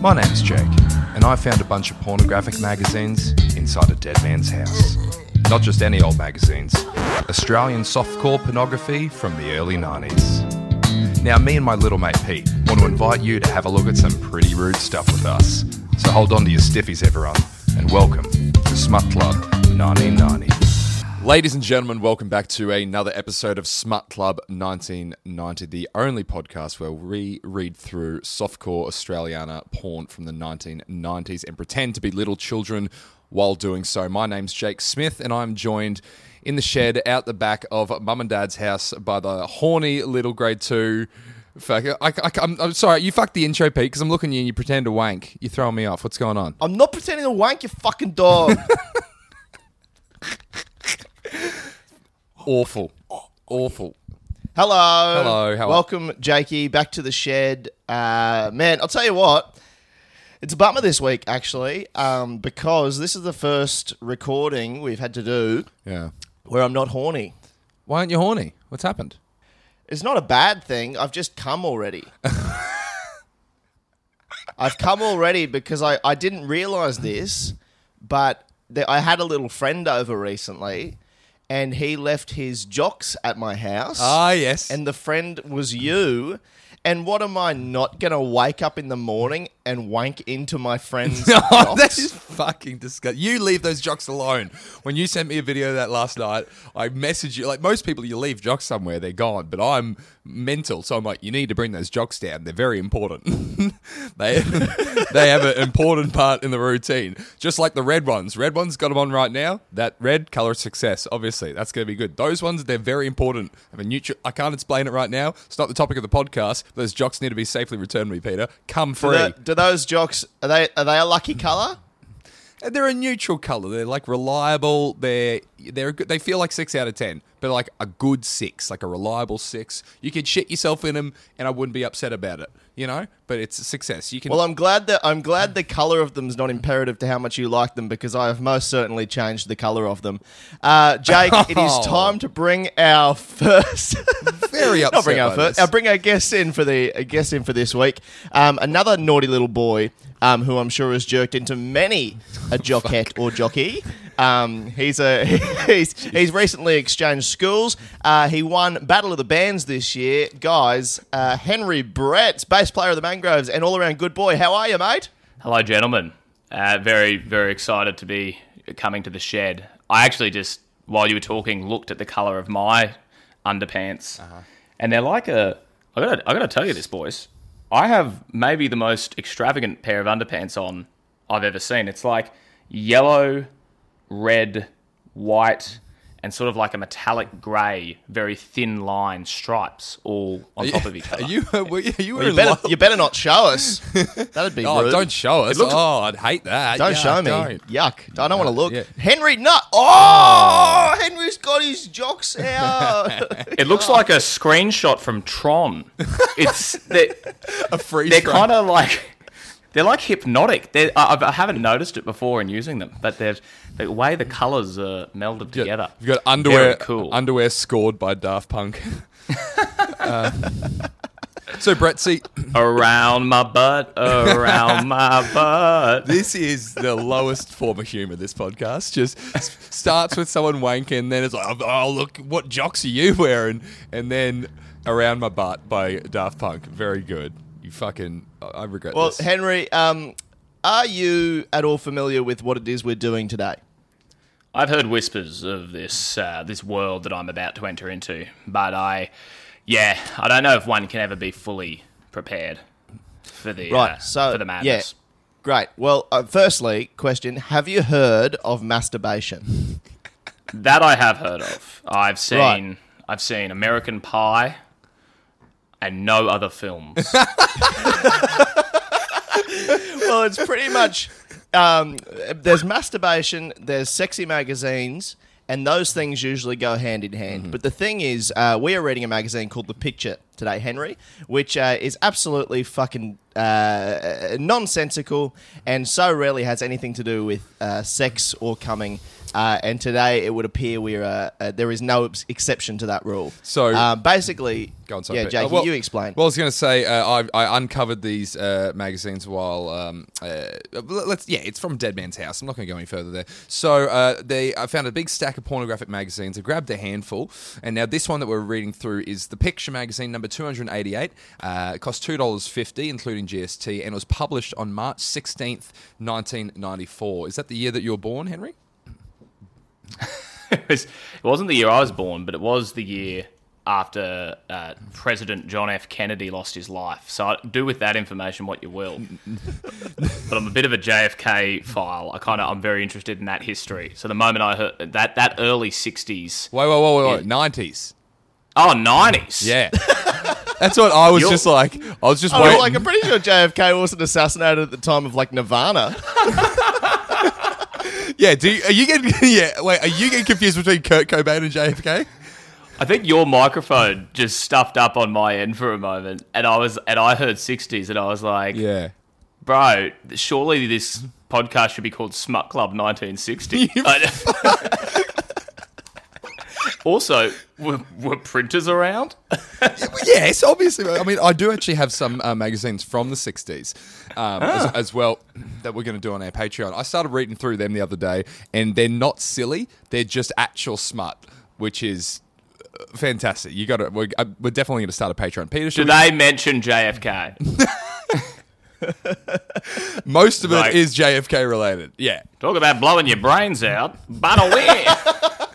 My name's Jake, and I found a bunch of pornographic magazines inside a dead man's house. Not just any old magazines, Australian softcore pornography from the early 90s. Now, me and my little mate Pete want to invite you to have a look at some pretty rude stuff with us. So hold on to your stiffies, everyone, and welcome to Smut Club 1990. Ladies and gentlemen, welcome back to another episode of Smut Club 1990, the only podcast where we read through softcore Australiana porn from the 1990s and pretend to be little children while doing so. My name's Jake Smith, and I'm joined in the shed out the back of mum and dad's house by the horny little grade two. Fuck, I, am I'm sorry, you fucked the intro, Pete, because I'm looking at you and you pretend to wank. You're throwing me off. What's going on? I'm not pretending to wank, you fucking dog. Awful. Awful. Hello. Hello, how are- Welcome, Jakey, back to the shed. Uh, man, I'll tell you what. It's a bummer this week, actually, um, because this is the first recording we've had to do Yeah. where I'm not horny. Why aren't you horny? What's happened? It's not a bad thing. I've just come already. I've come already because I, I didn't realize this, but the, I had a little friend over recently, and he left his jocks at my house. Ah, yes. and the friend was you. And what am I not going to wake up in the morning and wank into my friend's No, jocks? that is fucking disgusting. You leave those jocks alone. When you sent me a video of that last night, I messaged you. Like most people, you leave jocks somewhere, they're gone. But I'm mental, so I'm like, you need to bring those jocks down. They're very important. they they have an important part in the routine, just like the red ones. Red ones got them on right now. That red color of success, obviously, that's going to be good. Those ones, they're very important. I mean, neutral. I can't explain it right now. It's not the topic of the podcast. Those jocks need to be safely returned to me, Peter. Come free. the- those jocks are they are they a lucky color? They're a neutral color. They're like reliable. They're they're they feel like six out of ten, but like a good six, like a reliable six. You could shit yourself in them, and I wouldn't be upset about it. You know, but it's a success. You can. Well, I'm glad that I'm glad the color of them is not imperative to how much you like them because I have most certainly changed the color of them. Uh, Jake, it is Oh. time to bring our first. very upset. Not bring our first. I'll bring our guests in for the uh, guests in for this week. Um, another naughty little boy, um, who I'm sure has jerked into many a jockette or jockey. Um, he's a he's he's recently exchanged schools. Uh, he won Battle of the Bands this year, guys. Uh, Henry Brett, bass player of the Mangroves, and all around good boy. How are you, mate? Hello, gentlemen. Uh, very, very excited to be coming to the shed. I actually just, while you were talking, looked at the colour of my underpants, and they're like a. I gotta, I gotta tell you this, boys. I have maybe the most extravagant pair of underpants on I've ever seen. It's like yellow, red, white, and sort of like a metallic grey, very thin line stripes all on top of each other. Are you? Uh, were you, you were You in better, love- you better not show us. That'd be Oh, rude. don't show us. It looks- oh, I'd hate that. Don't Yeah, show me. don't. Yuck. I don't want to uh, look. yeah. Henry, no. Oh, oh, Henry's got his jocks out. It looks like a screenshot from Tron. It's they're, A freeze they're kind of like they're like hypnotic. They're, I, I haven't noticed it before in using them, but they're the way the colours are melded together. You've got underwear. Cool. Underwear scored by Daft Punk. Uh, so Brett, see, around my butt, around my butt. this is the lowest form of humour. This podcast just starts with someone wanking, then it's like, oh look, what jocks are you wearing? And then around my butt by Daft Punk. Very good. You fucking, I I regret well, this. Henry, um, are you at all familiar with what it is we're doing today? I've heard whispers of this uh, this world that I'm about to enter into, but I, yeah, I don't know if one can ever be fully prepared for the Right, uh, so, for the madness. Great. Well, uh, firstly, question: Have you heard of masturbation? That I have heard of. I've seen Right. I've seen American Pie and no other films. well, it's pretty much um, there's masturbation, there's sexy magazines, and those things usually go hand in hand. But the thing is, uh, we are reading a magazine called The Picture today, Henry, which uh, is absolutely fucking uh, nonsensical and so rarely has anything to do with uh, sex or coming. Uh, and today it would appear we are uh, uh, there is no ex- exception to that rule. So- uh, basically, Go on, sorry, yeah, Pete. Jake, Uh, well- you explain. Well, I was going to say uh, I, I uncovered these uh, magazines while um, uh, let's yeah, it's from Dead Man's House. I'm not going to go any further there. So uh, they I found a big stack of pornographic magazines. I grabbed a handful, and now this one that we're reading through is the Picture magazine number 288. Uh, it cost two dollars fifty, including GST, and it was published on March 16th, 1994. Is that the year that you were born, Henry? It, was, it wasn't the year I was born, but it was the year after uh, President John F. Kennedy lost his life. So I, do with that information what you will. but I'm a bit of a JFK file. I kind of I'm very interested in that history. So the moment I heard that that early '60s, Wait, wait, wait, wait, wait. 90s. oh '90s, Yeah. That's what I was You're- just like. I was just Oh, waiting. like I'm pretty sure JFK wasn't assassinated at the time of like Nirvana. Yeah, do you, are you getting yeah? Wait, are you getting confused between Kurt Cobain and JFK? I think your microphone just stuffed up on my end for a moment, and I was and I heard '60s, and I was like, Yeah. bro, surely this podcast should be called Smut Club 1960. I- also, were, were printers around? Yes, obviously. I mean, I do actually have some uh, magazines from the '60s um, as, as well that we're going to do on our Patreon. I started reading through them the other day, and they're not silly; they're just actual smut, which is uh, fantastic. You got to. We're, uh, we're definitely going to start a Patreon. Peter, Do should we- they mention JFK? most of it is JFK related. Yeah. Talk about blowing your brains out. But aware.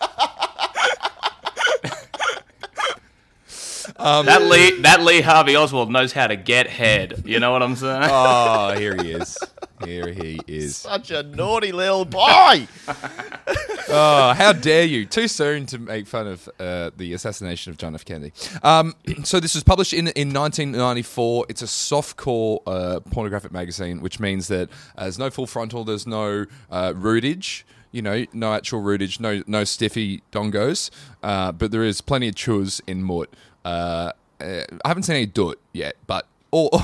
that Lee that Lee Harvey Oswald knows how to get head. You know what I'm saying? Oh, here he is. Here he is. Such a naughty little boy. Oh, how dare you! Too soon to make fun of uh, the assassination of John F. Kennedy. Um, so this was published in in 1994. It's a softcore uh, pornographic magazine, which means that uh, there's no full frontal, there's no uh, rootage. You know, no actual rootage, no no stiffy dongos, uh, but there is plenty of chus in mut. Uh, uh, I haven't seen any dut yet, but all,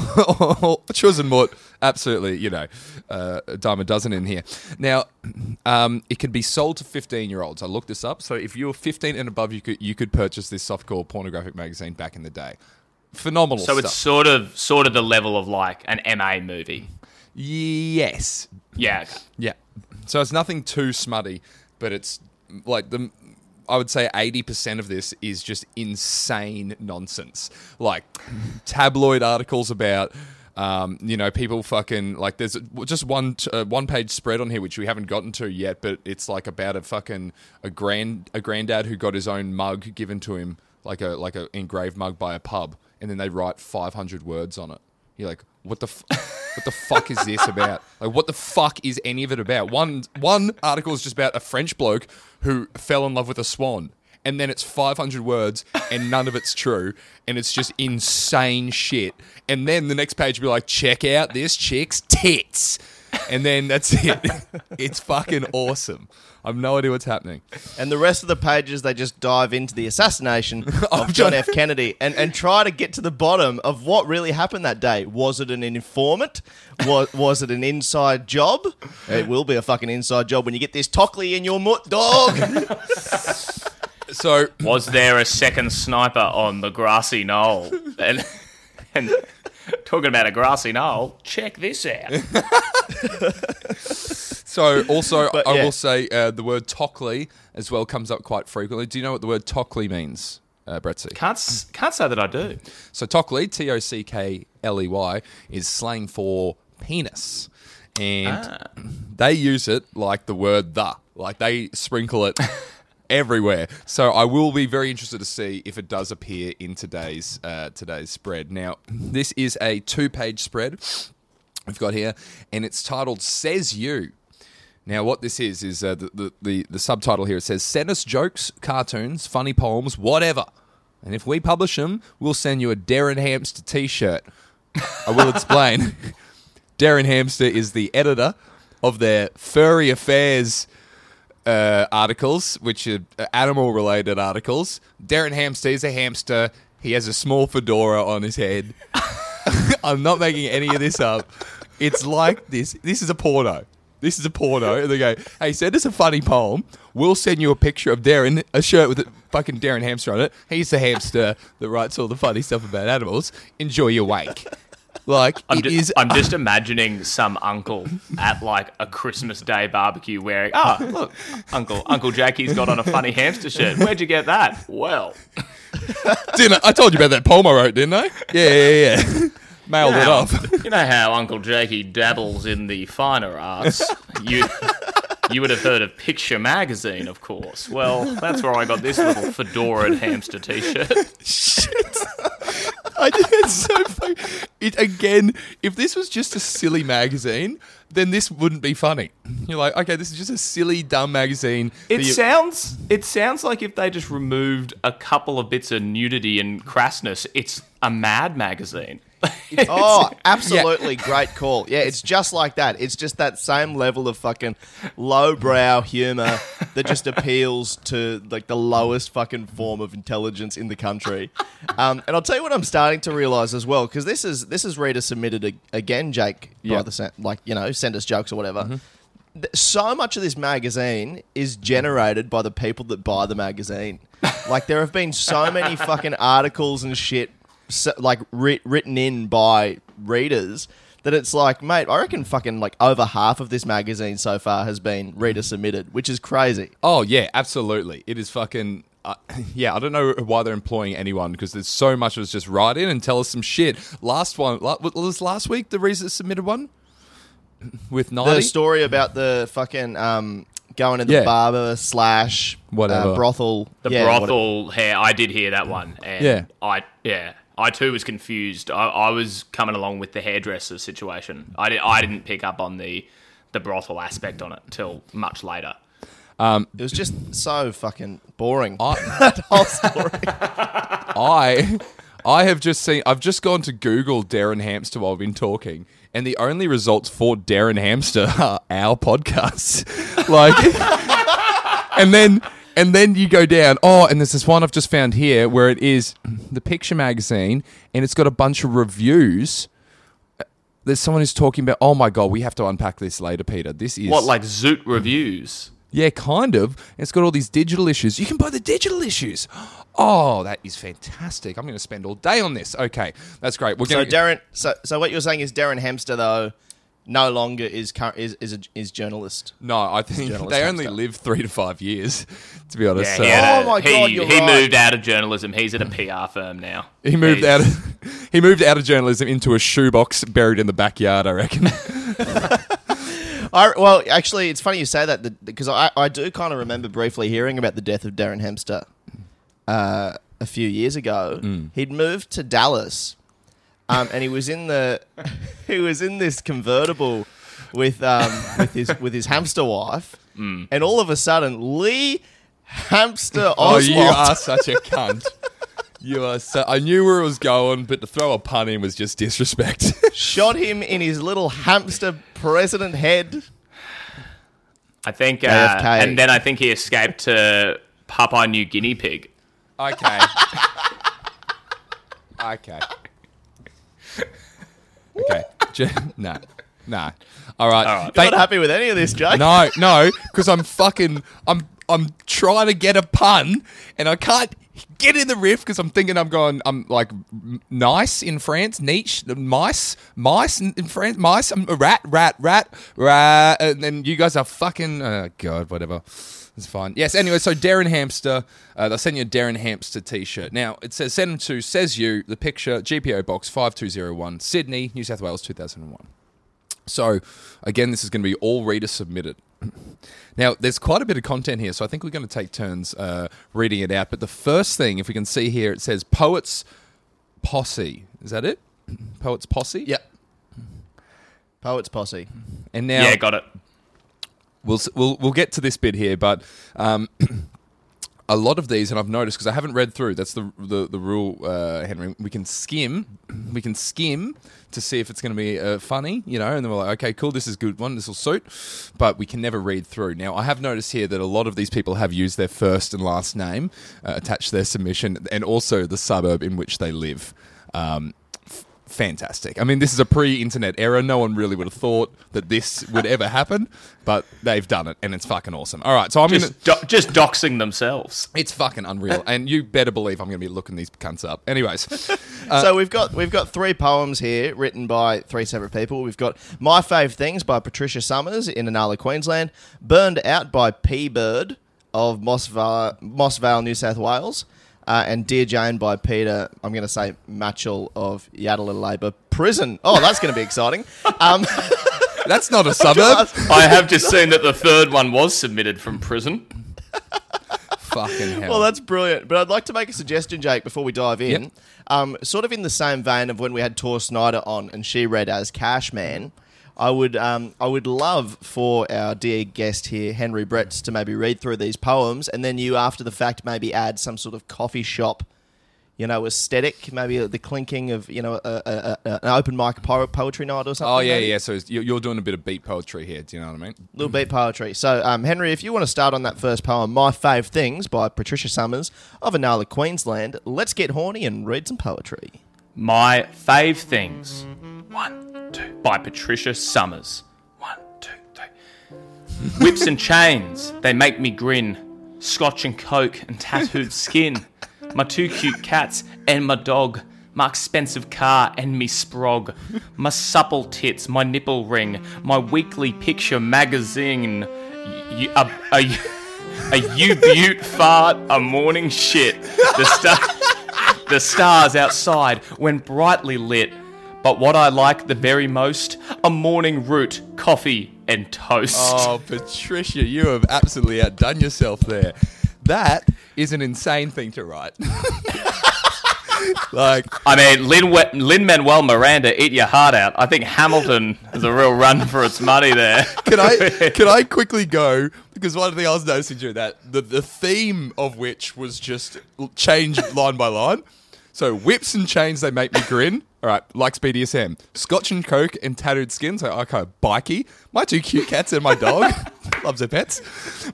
all and mut, absolutely, you know, uh, a dime a dozen in here. Now, um, it can be sold to 15 year olds. I looked this up. So if you were 15 and above, you could you could purchase this softcore pornographic magazine back in the day. Phenomenal So stuff. it's sort of sort of the level of like an MA movie. yes, Yeah. okay. yeah. So it's nothing too smutty, but it's like the. I would say 80% of this is just insane nonsense. Like tabloid articles about, um, you know, people fucking, like, there's just one uh, one page spread on here, which we haven't gotten to yet, but it's like about a fucking, a grand, a granddad who got his own mug given to him, like a, like a engraved mug by a pub, and then they write 500 words on it. You're like, what the, f- what the fuck is this about? Like, what the fuck is any of it about? One, one article is just about a French bloke who fell in love with a swan, and then it's 500 words, and none of it's true, and it's just insane shit. And then the next page will be like, check out this chick's tits, and then that's it. it's fucking awesome. I've no idea what's happening. And the rest of the pages, they just dive into the assassination of John- John F. Kennedy and, and try to get to the bottom of what really happened that day. Was it an informant? Was, was it an inside job? It will be a fucking inside job when you get this Tockley in your mutt, dog. So Was there a second sniper on the grassy knoll? And, and talking about a grassy knoll, check this out. So, also, But, I yeah. will say uh, the word Tockley as well comes up quite frequently. Do you know what the word Tockley means, uh, Bretsy? Can't can't say that I do. So, Tockley, T O C K L E Y, is slang for penis. And they use it like the word the, like they sprinkle it everywhere. So, I will be very interested to see if it does appear in today's uh, today's spread. Now, this is a two page spread. we've got here, and it's titled "Says You." Now, what this is is uh, the, the the the subtitle here. It says, "Send us jokes, cartoons, funny poems, whatever, and if we publish them, we'll send you a Darren Hamster T-shirt." I will explain. Darren Hamster is the editor of their Furry Affairs uh, articles, which are animal related articles. Darren Hamster is a hamster. He has a small fedora on his head. I'm not making any of this up. It's like this. This is a porno. This is a porno. And they go, hey, send us a funny poem. We'll send you a picture of Darren, a shirt with a fucking Darren hamster on it. He's the hamster that writes all the funny stuff about animals. Enjoy your wake. Like, I'm, it ju- is- I'm just imagining some uncle at like a Christmas Day barbecue wearing, ah, look, Uncle Uncle Jackie's got on a funny hamster shirt. Where'd you get that? Well, Didn't I? I told you about that poem I wrote, didn't I? Yeah, yeah, yeah. Mailed it off. You know how Uncle Jackie dabbles in the finer arts. You you would have heard of Picture Magazine, of course. Well, that's where I got this little fedora hamster T-shirt. I think it's so funny. It again, if this was just a silly magazine, then this wouldn't be funny. You're like, okay, this is just a silly, dumb magazine. It you- sounds it sounds like if they just removed a couple of bits of nudity and crassness, it's a mad magazine. Oh, absolutely great call. Yeah, it's just like that. It's just that same level of fucking lowbrow humor that just appeals to like the lowest fucking form of intelligence in the country. Um, and I'll tell you what I'm starting to realize as well, because this is this is reader submitted a- again, Jake. Yeah. By the like you know, send us jokes or whatever. Th- So much of this magazine is generated by the people that buy the magazine. Like there have been so many fucking articles and shit, so, like writ- written in by readers that it's like, mate, I reckon fucking like over half of this magazine so far has been reader submitted, which is crazy. Oh yeah, absolutely. It is fucking. Uh, yeah, I don't know why they're employing anyone because there's so much of it's just write in and tell us some shit. Last one, la- was last week the reason submitted one with The story about the fucking um, going to the Yeah. barber slash Whatever. uh, brothel, The yeah, what- brothel hair. I did hear that one, and Yeah. I yeah, I too was confused. I, I was coming along with the hairdresser situation. I did, I didn't pick up on the the brothel aspect on it until much later. Um, it was just so fucking boring. I, that whole story. I I have just seen I've just gone to Google Darren Hamster while we've been talking, and the only results for Darren Hamster are our podcasts. Like and then and then you go down, oh, and there's this one I've just found here where it is the picture magazine and it's got a bunch of reviews. Uh, there's someone who's talking about, oh my god, we have to unpack this later, Peter. This is What like Zoot reviews? yeah, kind of. It's got all these digital issues. You can buy the digital issues. Oh, that is fantastic. I'm going to spend all day on this. Okay, that's great. We're So going Darren, so so what you're saying is Darren Hamster though no longer is cur- is is a, is journalist. No, I think they only stuff. live three to five years, to be honest. Yeah, So he, Oh my he, God, you're he right. moved out of journalism. He's at a PR firm now. he moved He's- out. Of, he moved out of journalism into a shoebox buried in the backyard. I reckon. I, well, actually, it's funny you say that that- because I, I do kind of remember briefly hearing about the death of Darren Hamster uh, a few years ago. He'd moved to Dallas, um, and he was in the he was in this convertible with um, with his with his hamster wife, and all of a sudden, Lee Hamster oh, you are such a cunt. You are so. I knew where it was going, but to throw a pun in was just disrespect. shot him in his little hamster president head. I think, uh, AFK. and then I think he escaped to Papua New Guinea pig. Okay. okay. Okay. Nah. Nah. All right. All right. Thank- Not happy with any of this, Jake. no, no, because I'm fucking. I'm. I'm trying to get a pun, and I can't get in the riff because I'm thinking I'm going. I'm like nice in France, niche, mice, mice in, in France, mice. I'm a rat, rat, rat, rat, and then you guys are fucking. Oh God, whatever. It's fine. Yes. Anyway, so Darren Hamster, uh, they'll send you a Darren Hamster T-shirt. Now it says send them to says you the picture GPO box five two zero one Sydney, New South Wales two thousand and one. So, again, this is going to be all reader submitted. Now, there's quite a bit of content here, so I think we're going to take turns uh, reading it out. But the first thing, if we can see here, it says Poets Posse. Is that it? Poets Posse? Yep. Poets Posse. And now yeah, got it. We'll we'll we'll get to this bit here, but um, a lot of these, and I've noticed because I haven't read through. That's the the, the rule, uh, Henry. We can skim, we can skim to see if it's going to be uh, funny, you know. And then we're like, okay, cool, this is a good one, this will suit. But we can never read through. Now, I have noticed here that a lot of these people have used their first and last name uh, attached to their submission, and also the suburb in which they live. Um, fantastic. I mean, this is a pre-internet era. No one really would have thought that this would ever happen, but they've done it, and it's fucking awesome. All right, so I'm gonna. Just, do- just doxing themselves. It's fucking unreal, and you better believe I'm going to be looking these cunts up. Anyways, Uh, so we've got we've got three poems here written by three separate people. We've got My Fave Things by Patricia Summers in Inala, Queensland, Burned Out by P Bird of Moss Vale, Mossvale New South Wales, uh, and Dear Jane by Peter, I'm going to say Matchell of Yatala Labour Prison. Oh, that's going to be exciting. Um, that's not a suburb. I have just seen that the third one was submitted from prison. fucking hell. Well, that's brilliant. But I'd like to make a suggestion, Jake, before we dive in. Yep. Um, sort of in the same vein of when we had Tor Snyder on and she read as Cashman. I would, um, I would love for our dear guest here, Henry Bretts, to maybe read through these poems, and then you, after the fact, maybe add some sort of coffee shop, you know, aesthetic, maybe the clinking of, you know, a, a, a, an open mic po- poetry night or something. oh yeah, maybe? yeah. So you're you're doing a bit of beat poetry here. Do you know what I mean? Little beat poetry. So, um, Henry, if you want to start on that first poem, My Fave Things by Patricia Summers of Inala, Queensland, let's get horny and read some poetry. My fave things. One, two. By Patricia Summers. One, two, three. Whips and chains, they make me grin. Scotch and coke and tattooed skin. My two cute cats and my dog. My expensive car and me sprog. My supple tits, my nipple ring. My weekly picture magazine. Y- y- a, a, a you beaut fart, a morning shit. The star the stars outside when brightly lit. But what I like the very most, a morning root, coffee, and toast. Oh, Patricia, you have absolutely outdone yourself there. That is an insane thing to write. like, I mean, Lin Manuel Miranda, eat your heart out. I think Hamilton is a real run for its money there. can I can I quickly go because one thing I was noticing during that the the theme of which was just changed line by line. So whips and chains they make me grin. All right, likes BDSM. Scotch and coke and tattooed skin. So I okay, bikey. My two cute cats and my dog loves her pets.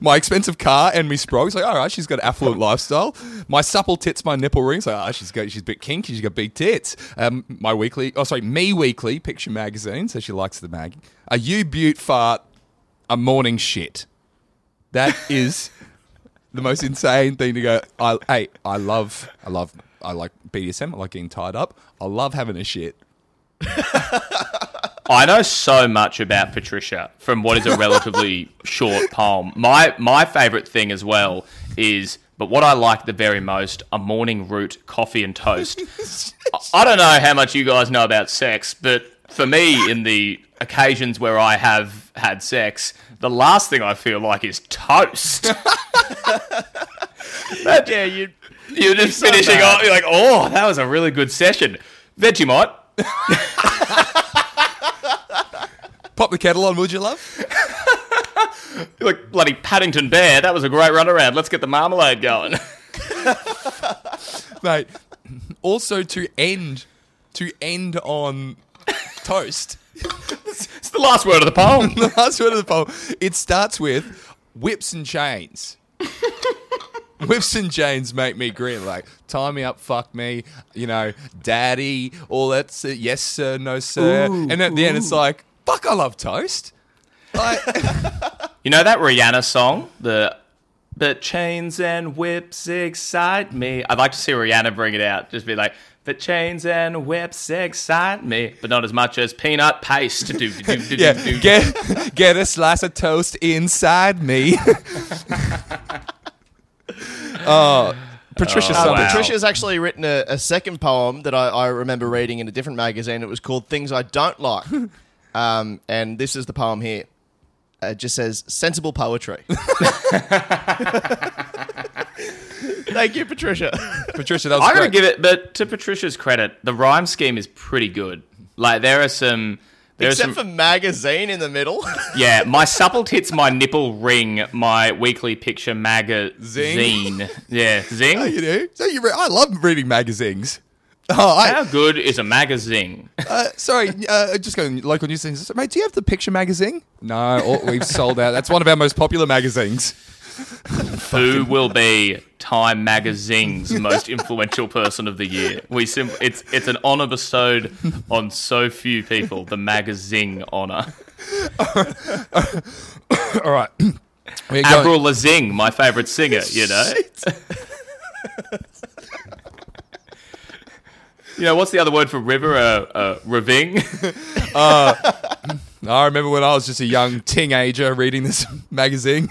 My expensive car and me sprogs. Like all right, she's got an affluent lifestyle. My supple tits, my nipple rings. Like oh, she's got she's a bit kinky. She's got big tits. Um, my weekly. Oh sorry, me weekly picture magazine. So she likes the mag. A you beaut fart a morning shit. That is the most insane thing to go. I hey, I love, I love, I like BDSM. I like getting tied up. I love having a shit. I know so much about Patricia from what is a relatively short poem. My my favorite thing as well is, but what I like the very most, a morning root, coffee and toast. I- I don't know how much you guys know about sex, but for me, in the occasions where I have had sex, the last thing I feel like is toast. Yeah, you. You're just so finishing bad. off. You're like, oh, that was a really good session. Vegemite. Pop the kettle on, would you, love? You're like bloody Paddington Bear. That was a great run around. Let's get the marmalade going. Mate. Also, to end, to end on toast. it's the last word of the poem. the last word of the poem. It starts with whips and chains. whips and chains make me grin. Like tie me up, fuck me, you know, daddy, all that. Yes sir, no sir. and at the end, it's like, fuck, I love toast. Like, You know that Rihanna song, the "But chains and whips excite me." I'd like to see Rihanna bring it out. Just be like, "But chains and whips excite me," but not as much as peanut paste. Do, do, do, do, yeah, do. get get a slice of toast inside me. Oh, Patricia Oh, Uh, Summers. wow. Patricia's actually written a, a second poem that I, I remember reading in a different magazine. It was called Things I Don't Like. um, and this is the poem here. Uh, It just says sensible poetry. Thank you, Patricia. Patricia, that was I'm gonna give it, but to Patricia's credit, the rhyme scheme is pretty good. Like there are some, There's Except some- for magazine in the middle. Yeah, my supple tits, my nipple ring, my weekly picture magazine. Yeah, zing. Oh, you do? So you re- I love reading magazines. Oh, I, How good is a magazine? uh, sorry, uh, just going local news things. Mate, do you have the picture magazine? No, we've sold out. That's one of our most popular magazines. Who will be Time Magazine's most influential person of the year? We sim- it's it's an honor bestowed on so few people. The magazine honor. All right. We're Avril Lavigne, my favorite singer. You know. You know what's the other word for river? Uh, uh, raving. I remember when I was just a young teenager reading this magazine.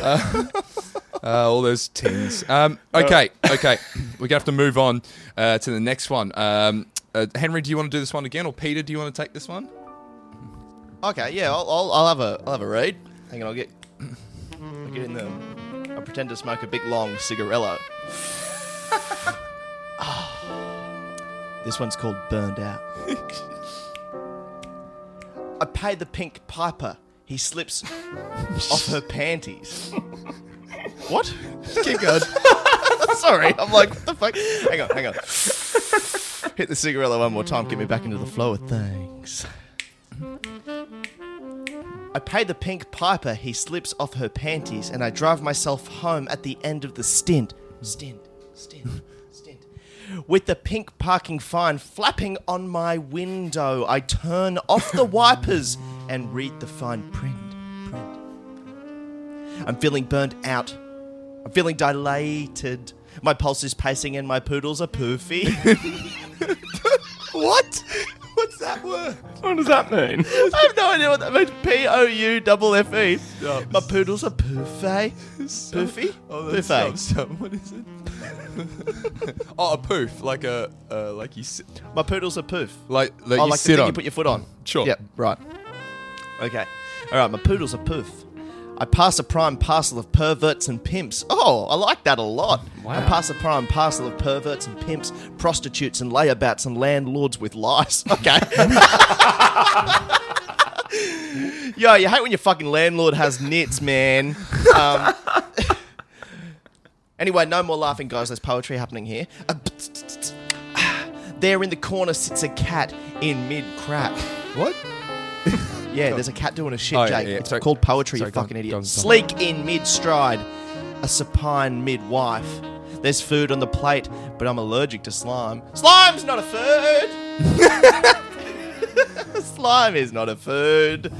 Uh, uh, all those teens. Um, okay, okay. We're going to have to move on uh, to the next one. Um, uh, Henry, do you want to do this one again? Or Peter, do you want to take this one? okay, yeah, I'll, I'll, I'll have a I'll have a read. Hang on, I'll get I'll get in the. I'll pretend to smoke a big long cigarello. Ah. this one's called Burned Out. I pay the pink piper. He slips off her panties. what? Keep going. Sorry, I'm like, what the fuck? Hang on, hang on. Hit the cigarello one more time, get me back into the flow of things. I pay the pink piper, he slips off her panties, and I drive myself home at the end of the stint. Stint, stint, stint. With the pink parking fine flapping on my window, I turn off the wipers and read the fine print. print. I'm feeling burnt out. I'm feeling dilated. My pulse is pacing and my poodles are poofy. what? What's that word? what does that mean? I have no idea what that means. P O U double F E. My poodles are poofy. Poofy? Oh, that's Poofy. what is it? oh, a poof, like a uh, like you sit, My poodles are poof. like like oh, you like the sit thing on. you put your foot on. Sure. Yep, right. Okay. All right, my poodles are poof. I pass a prime parcel of perverts and pimps. Oh, I like that a lot. I pass a prime parcel of perverts and pimps, prostitutes and layabouts and landlords with lice. Okay. Yo, you hate when your fucking landlord has nits, man. Um, anyway, no more laughing, guys. There's poetry happening here. Uh, There in the corner sits a cat in mid crap. what? Yeah, there's a cat doing a shit, Oh, yeah, Jake. yeah. It's Sorry. called poetry, Sorry, you go on, fucking go idiot. on, go on. Sleek in mid stride, a supine midwife. There's food on the plate, but I'm allergic to slime. Slime's not a food! slime is not a food.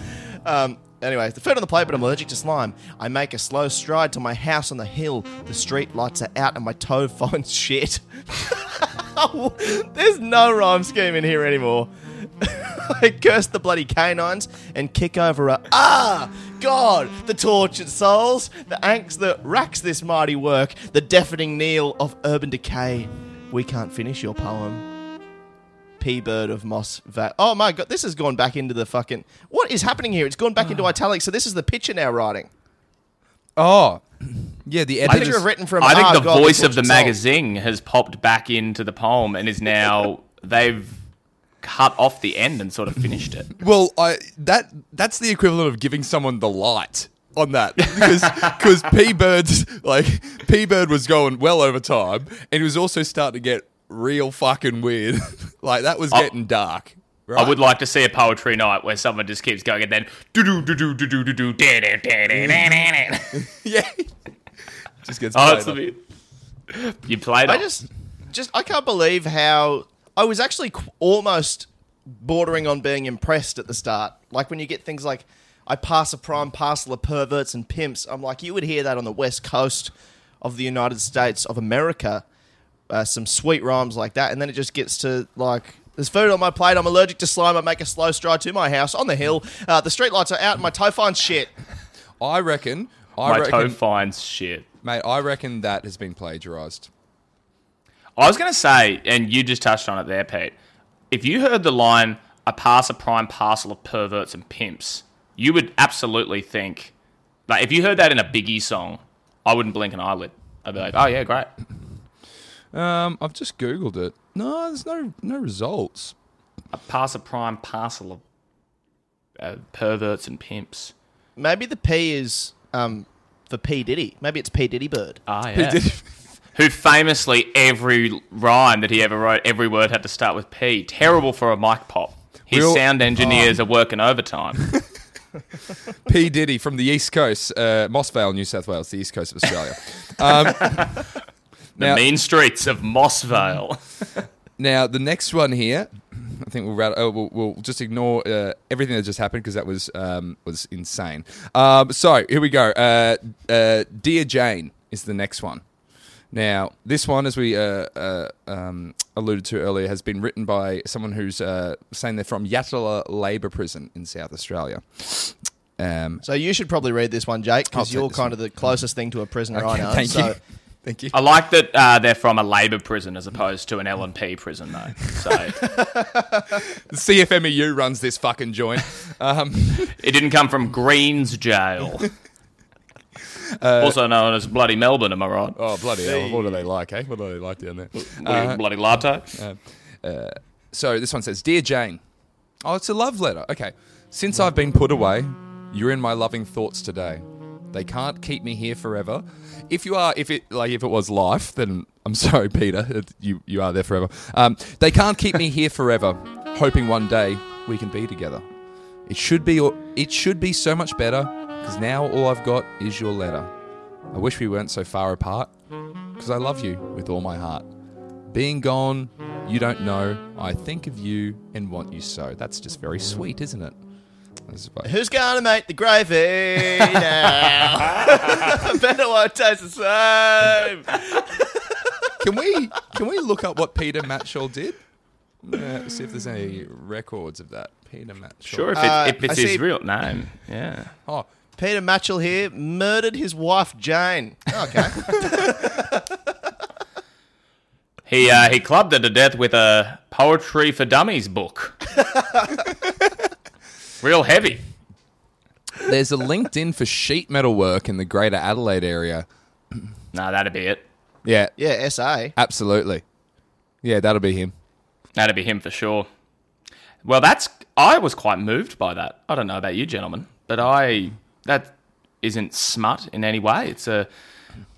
Um, anyway, the food on the plate, but I'm allergic to slime. I make a slow stride to my house on the hill. The street lights are out and my toe finds shit. There's no rhyme scheme in here anymore. I curse the bloody canines and kick over a ah God, the tortured souls, the angst that racks this mighty work, the deafening kneel of urban decay. We can't finish your poem. P Bird of Moss Valley. Oh my God, this has gone back into the fucking. What is happening here? It's gone back into italics. So this is the picture now writing. Oh, yeah. The Picture editors. of written from. I think ah, the God, voice of the tortured souls. magazine has popped back into the poem and is now they've cut off the end and sort of finished it. Well, I that that's the equivalent of giving someone the light on that because because P Bird's like P Bird was going well over time, and he was also starting to get real fucking weird. like that was I- getting dark. Right? I would like to see a poetry night where someone just keeps going and then do do do do do do do do da da da da da da. yeah. Just gets. Oh, up. the you played I it. just, just I can't believe how I was actually qu- almost bordering on being impressed at the start. Like when you get things like I pass a prime parcel of perverts and pimps. I'm like, you would hear that on the west coast of the United States of America. Uh, some sweet rhymes like that, and then it just gets to like. There's food on my plate. I'm allergic to slime. I make a slow stride to my house on the hill. Uh, the streetlights are out, and my toe finds shit. I reckon. I My reckon, toe finds shit. mate. I reckon that has been plagiarized. I was going to say, and you just touched on it there, Pete. If you heard the line, I pass a prime parcel of perverts and pimps, you would absolutely think, like, if you heard that in a Biggie song, I wouldn't blink an eyelid. I'd be like, oh, yeah, great. Um, I've just googled it. No, there's no no results. I pass a prime parcel of uh, perverts and pimps. Maybe the P is um, for P Diddy. Maybe it's P Diddy Bird. Ah, yeah. Who famously every rhyme that he ever wrote, every word had to start with P. Terrible for a mic pop. His Real- sound engineers are working overtime. P Diddy from the East Coast, uh, Moss Vale, New South Wales, the East Coast of Australia. Um, The Now- mean streets of Moss Vale. Now, the next one here, I think we'll, rat- oh, we'll, we'll just ignore uh, everything that just happened because that was um, was insane. Um, so here we go. Uh, uh, Dear Jane is the next one. Now, this one, as we uh, uh, um, alluded to earlier, has been written by someone who's uh, saying they're from Yatala Labour Prison in South Australia. Um, So you should probably read this one, Jake, because you're kind one. of the closest thing to a prisoner I okay, know. thank so you. Thank you. I like that uh, they're from a Labor prison as opposed to an L and P prison, though. So The CFMEU runs this fucking joint. Um, it didn't come from Greens Jail, Uh, also known as Bloody Melbourne. Am I right? oh, bloody hell. What do they like, eh? What do they like down there? Bloody- bloody latte. So this one says, Dear Jane. Oh, it's a love letter. Okay. Since I've been put away, you're in my loving thoughts today. They can't keep me here forever. If you are, if it like if it was life, then I'm sorry, Peter. You you are there forever. Um, they can't keep me here forever. Hoping one day we can be together. It should be it should be so much better because now all I've got is your letter. I wish we weren't so far apart because I love you with all my heart. Being gone, you don't know. I think of you and want you so. That's just very sweet, isn't it? Who's going to make the gravy now? Better won't taste the same. Can we can we look up what Peter Matchell did? Uh, see if there's any records of that. Peter Matchell. Sure, if, it, Uh, if it's I his see- real name, yeah. Oh, Peter Matchell here murdered his wife Jane. Okay. He uh, he clubbed her to death with a poetry for dummies book. Real heavy. there's a LinkedIn for sheet metal work in the Greater Adelaide area. No, that'd be it. Yeah, yeah, SA. absolutely. Yeah, that'll be him. That'd be him for sure. Well, that's I was quite moved by that. I don't know about you, gentlemen, but I that isn't smut in any way. It's a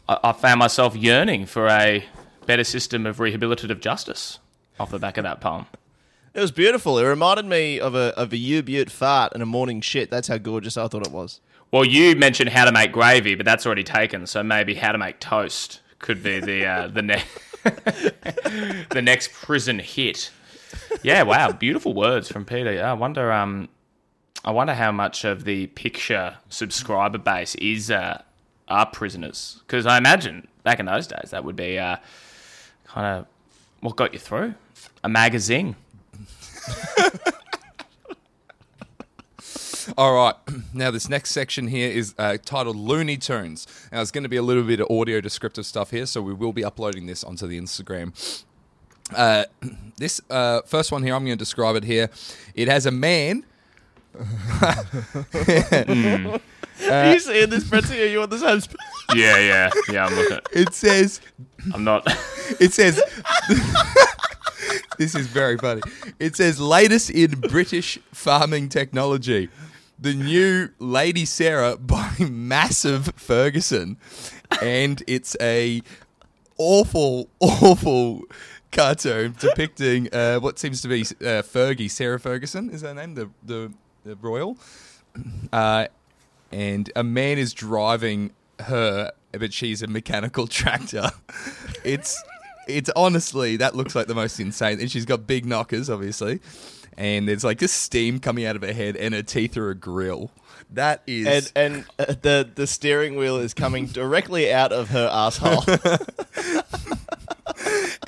I, I found myself yearning for a better system of rehabilitative justice off the back of that poem. It was beautiful. It reminded me of a of a U-Butte fart and a morning shit. That's how gorgeous I thought it was. Well, you mentioned how to make gravy, but that's already taken. So maybe how to make toast could be the uh, the next the next prison hit. Yeah, wow, beautiful words from Peter. I wonder, um, I wonder how much of the picture subscriber base is uh, are prisoners because I imagine back in those days that would be uh, kind of what got you through a magazine. All right. Now, this next section here is uh, titled Looney Tunes. Now, it's going to be a little bit of audio descriptive stuff here, so we will be uploading this onto the Instagram. Uh, this uh, first one here, I'm going to describe it here. It has a man. Are you seeing this, Bretsy? Are you on the same? Sp- Yeah, yeah, yeah. I'm looking. It says, I'm not. it says, this is very funny. It says, latest in British farming technology. The new Lady Sarah by Massive Ferguson. And it's a awful, awful cartoon depicting uh, what seems to be uh, Fergie, Sarah Ferguson is her name, the, the, the royal. Uh, and a man is driving her, but she's a mechanical tractor. It's it's honestly that looks like the most insane. And she's got big knockers, obviously, and there's like just steam coming out of her head, and her teeth are a grill. That is and and uh, the the steering wheel is coming directly out of her asshole.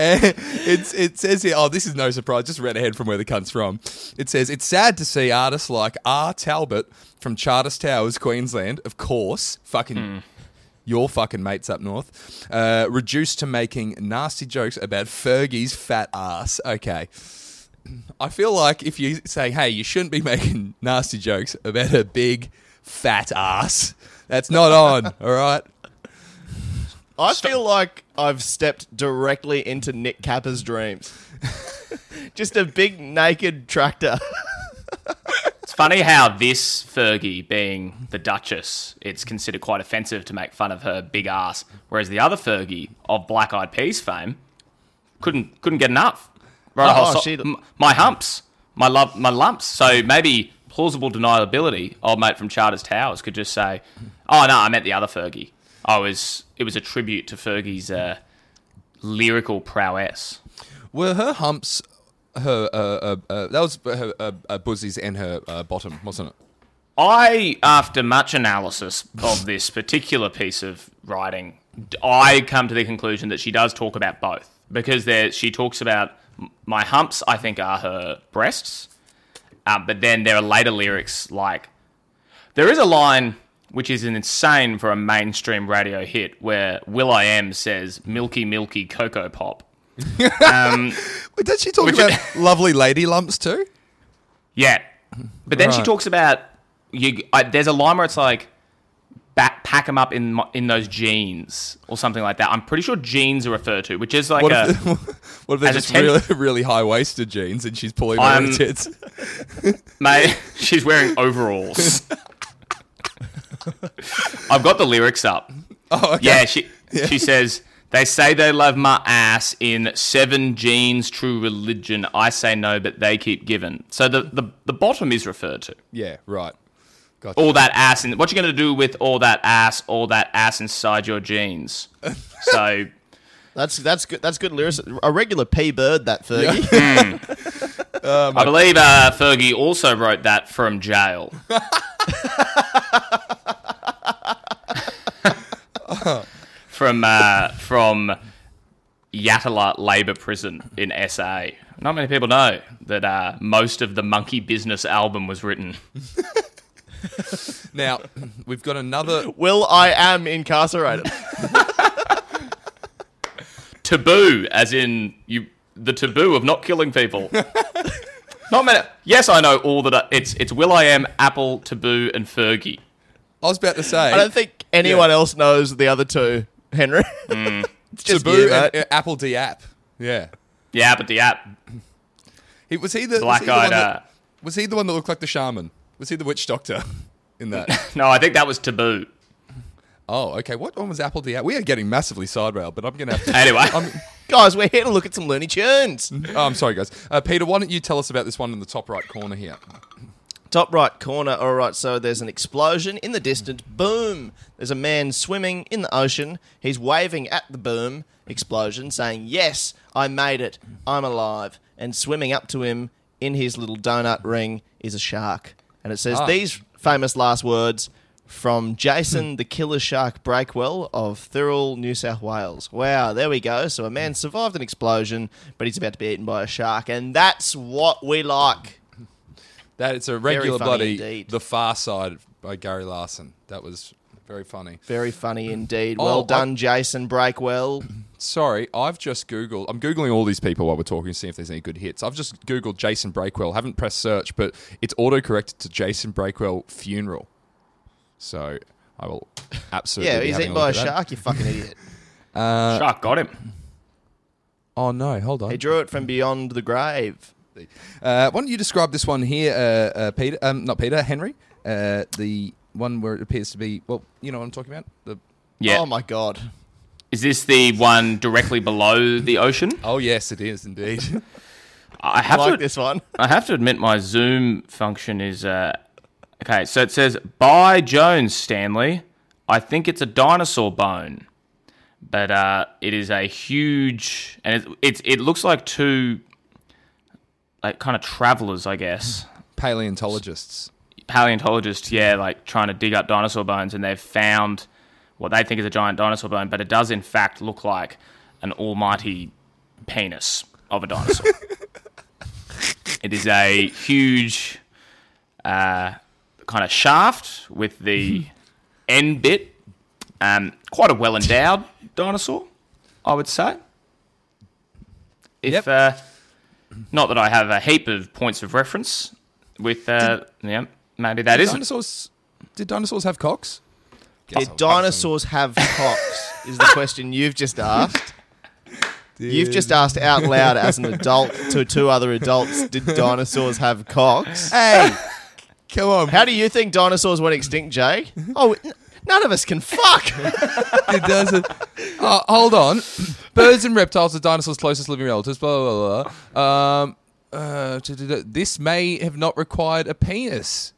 It's it says here. Oh, this is no surprise. Just read ahead from where the cunt's from. It says it's sad to see artists like R. Talbot from Charters Towers, Queensland, of course, fucking your fucking mates up north, uh, reduced to making nasty jokes about Fergie's fat ass. Okay. I feel like if you say, hey, you shouldn't be making nasty jokes about her big fat ass, that's not on, all right? I feel like I've stepped directly into Nick Kappa's dreams. Just a big naked tractor. It's funny how this Fergie, being the Duchess, it's considered quite offensive to make fun of her big ass, whereas the other Fergie of Black Eyed Peas fame couldn't couldn't get enough. Right, Oh, so- she- my humps, my love, my lumps. So maybe plausible deniability. Old mate from Charters Towers could just say, "Oh no, I meant the other Fergie. I was. It was a tribute to Fergie's uh, lyrical prowess." Were her humps her uh, uh, uh, that was her uh, uh, buzzies and her uh, bottom, wasn't it? I, after much analysis of this particular piece of writing, I come to the conclusion that she does talk about both because there she talks about my humps. I think are her breasts, but then there are later lyrics like there is a line which is an insane for a mainstream radio hit where Will I Am says "Milky Milky Cocoa Pop." um, Wait, did she talk about lovely lady lumps too? Yeah, but then she talks about you. I, there's a line where it's like, back, pack them up in in those jeans or something like that. I'm pretty sure jeans are referred to, which is like What a. if, what if they're just ten- really, really high waisted jeans and she's pulling I'm- her tits? mate, she's wearing overalls. I've got the lyrics up. Oh, okay. Yeah, she she says they say they love my ass in seven jeans, true religion. I say no, but they keep giving. So the the, the bottom is referred to. Yeah, right. Gotcha. all that ass in what you going to do with all that ass all that ass inside your jeans so That's that's good. That's good lyrics. A regular P bird, that Fergie. i believe uh, fergie also wrote that from jail from uh, from Yatala Labour Prison in SA. Not many people know that uh, most of the Monkey Business album was written. Now we've got another. Will I am incarcerated. taboo, as in you the taboo of not killing people. not many. Yes, I know all that. I- It's it's Will I Am, Apple, Taboo, and Fergie. I was about to say I don't think anyone else knows the other two, Henry. it's just Taboo you, and uh, apl.de.ap. Yeah. Yeah, but the app He was he the was black he the one eyed. that- Uh, Was he the one that looked like the shaman? Was he the witch doctor in that? no, I think that was Taboo. oh, okay. What one was apl.de.ap? We are getting massively sidewailed, but I'm gonna have to. Anyway, I'm, Guys, we're here to look at some Looney Tunes. oh, I'm sorry, guys. Uh, Peter, why don't you tell us about this one in the top right corner here? Top right corner. All right, so there's an explosion in the distance. Boom! There's a man swimming in the ocean. He's waving at the boom explosion, saying, Yes, I made it. I'm alive. And swimming up to him in his little donut ring is a shark. And it says Ah. these famous last words from Jason the Killer Shark Breakwell of Thirroul, New South Wales. Wow, there we go. So a man survived an explosion, but he's about to be eaten by a shark. And that's what we like. That it's a regular bloody indeed. The Far Side by Gary Larson. That was very funny. Very funny indeed. Oh, Well I- done, Jason Breakwell. Sorry, I've just Googled. I'm Googling all these people while we're talking to see if there's any good hits. I've just Googled Jason Breakwell. Haven't pressed search, but it's auto corrected to Jason Breakwell funeral. So I will absolutely. Yeah, he's eaten by a at that. shark, you fucking idiot. Uh, shark got him. Oh no, hold on. He drew it from beyond the grave. Uh, why don't you describe this one here, uh, uh, Peter? Um, not Peter, Henry. Uh, the one where it appears to be. Well, you know what I'm talking about. The Yeah. Oh my god. Is this the one directly below the ocean? oh yes, it is indeed. I I have like to. this one. I have to admit, my Zoom function is uh, okay. So it says by Jones Stanley. I think it's a dinosaur bone, but uh, it is a huge, and it, it's it looks like two, like kind of travelers, I guess, Paleontologists. paleontologists. Yeah, like trying to dig up dinosaur bones, and they've found what they think is a giant dinosaur bone, but it does in fact look like an almighty penis of a dinosaur. it is a huge uh, kind of shaft with the end bit. Um, quite a well endowed dinosaur, I would say. If Yep. uh, not that I have a heap of points of reference with, uh, yeah, maybe that Did isn't. dinosaurs? Did dinosaurs have cocks? Did dinosaurs have cocks? Is the question you've just asked. You've just asked out loud as an adult to two other adults, did dinosaurs have cocks? Hey, Come on. How do you think dinosaurs went extinct, Jay? Oh, n- none of us can fuck. it doesn't. Oh, hold on. Birds and reptiles are dinosaurs' closest living relatives. Blah blah blah. blah. Um, uh, this may have not required a penis.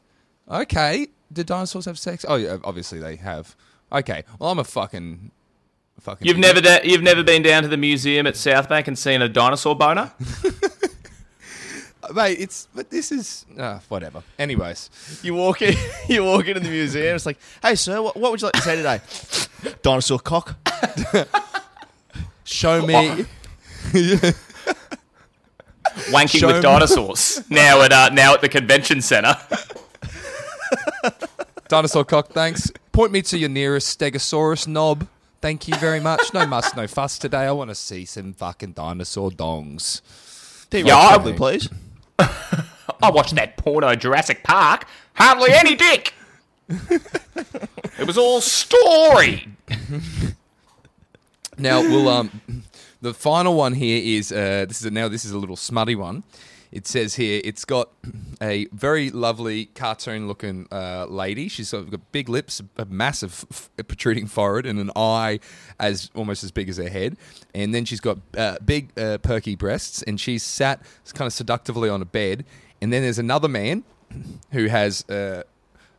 Okay. Did dinosaurs have sex? Oh, yeah, obviously they have. Okay. Well, I'm a fucking, fucking. You've never da- you've never been down to the museum at South Bank and seen a dinosaur boner? mate. It's but this is uh, whatever. Anyways, You walk in, you walk into the museum. It's like, hey, sir, what, what would you like to say today? Dinosaur cock. show me. Wanking Show with me- dinosaurs. now at uh, now at the convention centre. Dinosaur cock, thanks. Point me to your nearest Stegosaurus knob. Thank you very much. No muss, no fuss today. I want to see some fucking dinosaur dongs. T-Rex, Yeah, I- probably, please. I watched that porno Jurassic Park. Hardly any dick. it was all story. Now we'll um, the final one here is uh, this is a, now this is a little smutty one. It says here it's got a very lovely cartoon looking uh, lady. She's sort of got big lips, a massive f- protruding forehead, and an eye as almost as big as her head. And then she's got uh, big uh, perky breasts, and she's sat kind of seductively on a bed. And then there's another man who has uh,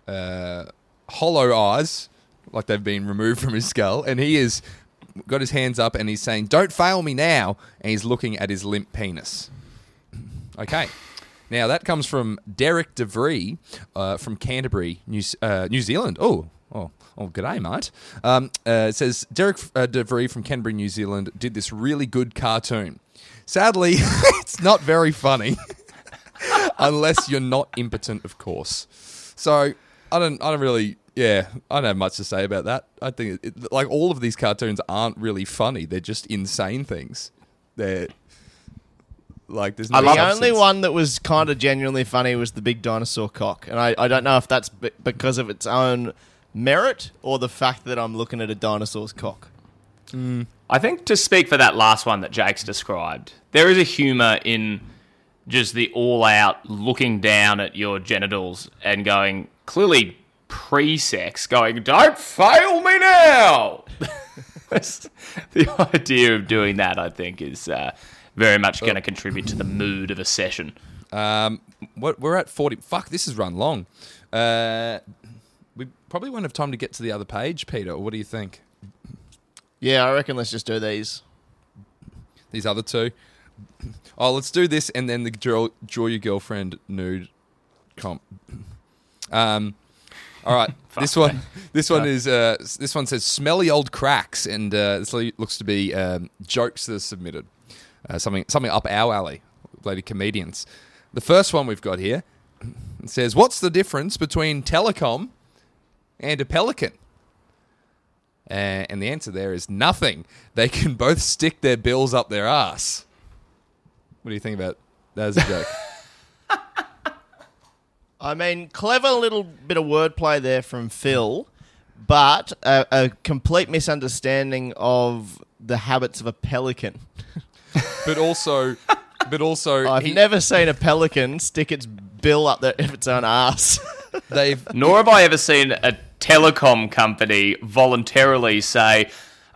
uh, hollow eyes, like they've been removed from his skull, and he is got his hands up and he's saying, "Don't fail me now," and he's looking at his limp penis. Okay. Now that comes from Derek DeVree uh, from Canterbury, New, uh, New Zealand. Oh, oh, oh, g'day, mate. Um, uh, it says Derek uh, from Canterbury, New Zealand, did this really good cartoon. Sadly, it's not very funny, unless you're not impotent, of course. So I don't, I don't really, yeah, I don't have much to say about that. I think it- like all of these cartoons aren't really funny; they're just insane things. They're like there's no the only one that was kind of genuinely funny was the big dinosaur cock, and I, I don't know if that's be- because of its own merit or the fact that I'm looking at a dinosaur's cock. I think to speak for that last one that Jake's described, there is a humour in just the all out looking down at your genitals and going, clearly pre sex, going, don't fail me now! The idea of doing that, I think, is uh, very much going to contribute to the mood of a session. Um, what we're at forty. Fuck, this has run long. Uh, we probably won't have time to get to the other page, Peter. What do you think? Yeah, I reckon let's just do these. These other two. Oh, let's do this, and then the draw, draw your girlfriend nude comp. Um, all right, this one. This one is. Uh, this one says smelly old cracks, and uh, this looks to be um, jokes that are submitted. Uh, something something up our alley, lady comedians. The first one we've got here says, "What's the difference between telecom and a pelican?" Uh, and the answer there is nothing. They can both stick their bills up their ass. What do you think about that as a joke? I mean, clever little bit of wordplay there from Phil, but a, a complete misunderstanding of the habits of a pelican. but also, but also, I've he- never seen a pelican stick its bill up their, its own ass. they've Nor have I ever seen a telecom company voluntarily say,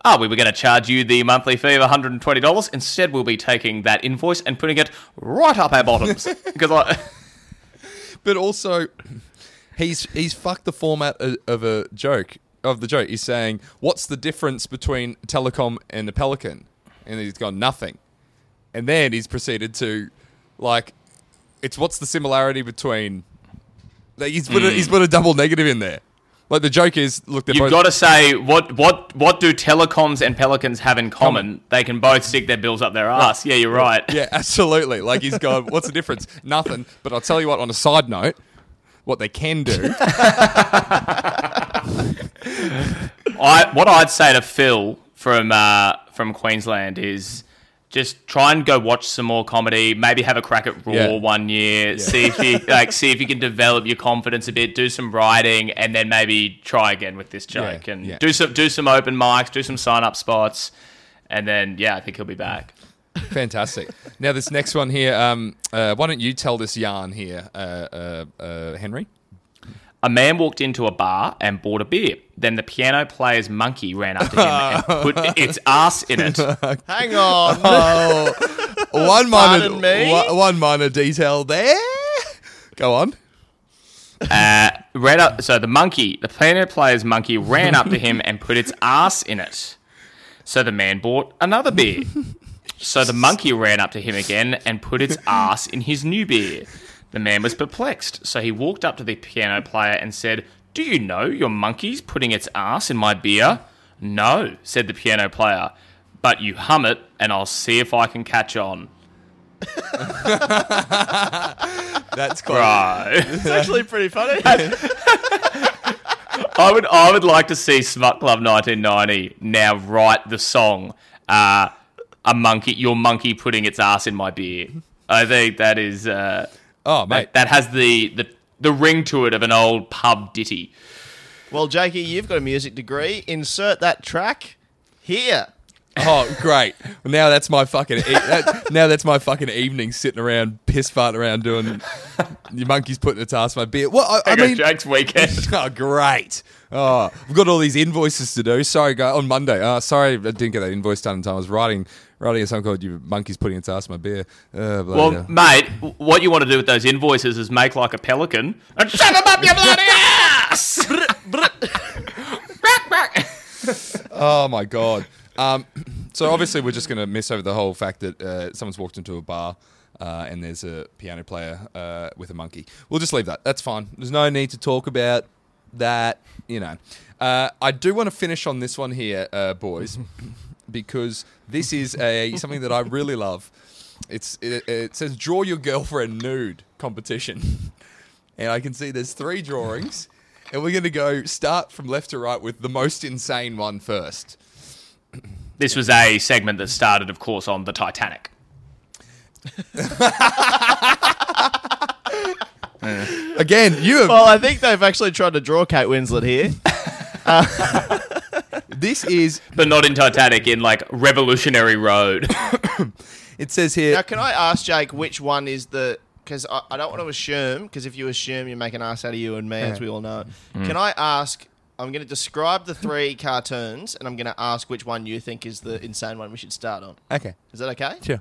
Oh, we were going to charge you the monthly fee of $120. Instead, we'll be taking that invoice and putting it right up our bottoms. because I, but also he's he's fucked the format of, of a joke of the joke. He's saying, "What's the difference between telecom and a pelican?" And he's gone nothing. And then he's proceeded to like, it's what's the similarity between? Like he's put a, he's put a double negative in there. Like the joke is, look, you've both got to say, what, what, what do telecoms and pelicans have in common? They can both stick their bills up their ass. Yeah, you're right. Yeah, absolutely. Like he's gone, what's the difference? Nothing. But I'll tell you what, on a side note, what they can do. I what I'd say to Phil from uh, from Queensland is just try and go watch some more comedy. Maybe have a crack at Raw Yeah. one year. See if you like see if you can develop your confidence a bit. Do some writing, and then maybe try again with this joke Yeah, and yeah. do some do some open mics, do some sign up spots, and then yeah, I think he'll be back. Fantastic. Now, this next one here, um, uh, why don't you tell this yarn here, uh, uh, uh, Henry? A man walked into a bar and bought a beer. Then the piano player's monkey ran up to him and put its ass in it. Hang on. Oh, one minor, Pardon me? one, one minor detail there. Go on. Uh, ran up, so the monkey, the piano player's monkey, ran up to him and put its ass in it. So the man bought another beer. So the monkey ran up to him again and put its ass in his new beer. The man was perplexed, so he walked up to the piano player and said, Do you know your monkey's putting its ass in my beer? No, said the piano player, but you hum it and I'll see if I can catch on. That's quite. Right. It's actually pretty funny. I would I would like to see Smut Club 1990 now write the song uh, a monkey your monkey putting its ass in my beer. I think that is uh, Oh, mate. that, that has the, the the ring to it of an old pub ditty. well, Jakey, you've got a music degree. Insert that track here. Oh, great. Now that's my fucking. E- that, now that's my fucking evening sitting around, piss farting around doing. Your monkey's putting its task in my beer. Well, I, I There mean. goes Jake's weekend. Oh, great. Oh, we've got all these invoices to do. Sorry, guy, on Monday. Uh, sorry, I didn't get that invoice done in time. I was writing writing a song called "You Monkey's Putting Its Ass in My Beer." Uh, Well, hell. mate, what you want to do with those invoices is make like a pelican and shut them up your bloody ass. Oh my god. Um, so obviously we're just going to miss over the whole fact that uh, someone's walked into a bar uh, and there's a piano player uh, with a monkey. We'll just leave that. That's fine. There's no need to talk about that. You know. Uh, I do want to finish on this one here, uh, boys, because this is a something that I really love. It's it, it says draw your girlfriend nude competition, and I can see there's three drawings. And we're going to go start from left to right with the most insane one first. This was a segment that started, of course, on the Titanic. Again, you have Well, I think they've actually tried to draw Kate Winslet here. Uh, this is But not in Titanic, in like Revolutionary Road. it says here Now, can I ask Jake which one is the? Because I, I don't want to assume. Because if you assume, you make an ass out of you and me, as we all know. Can I ask? I'm going to describe the three cartoons, and I'm going to ask which one you think is the insane one we should start on. Okay. Is that okay? Sure.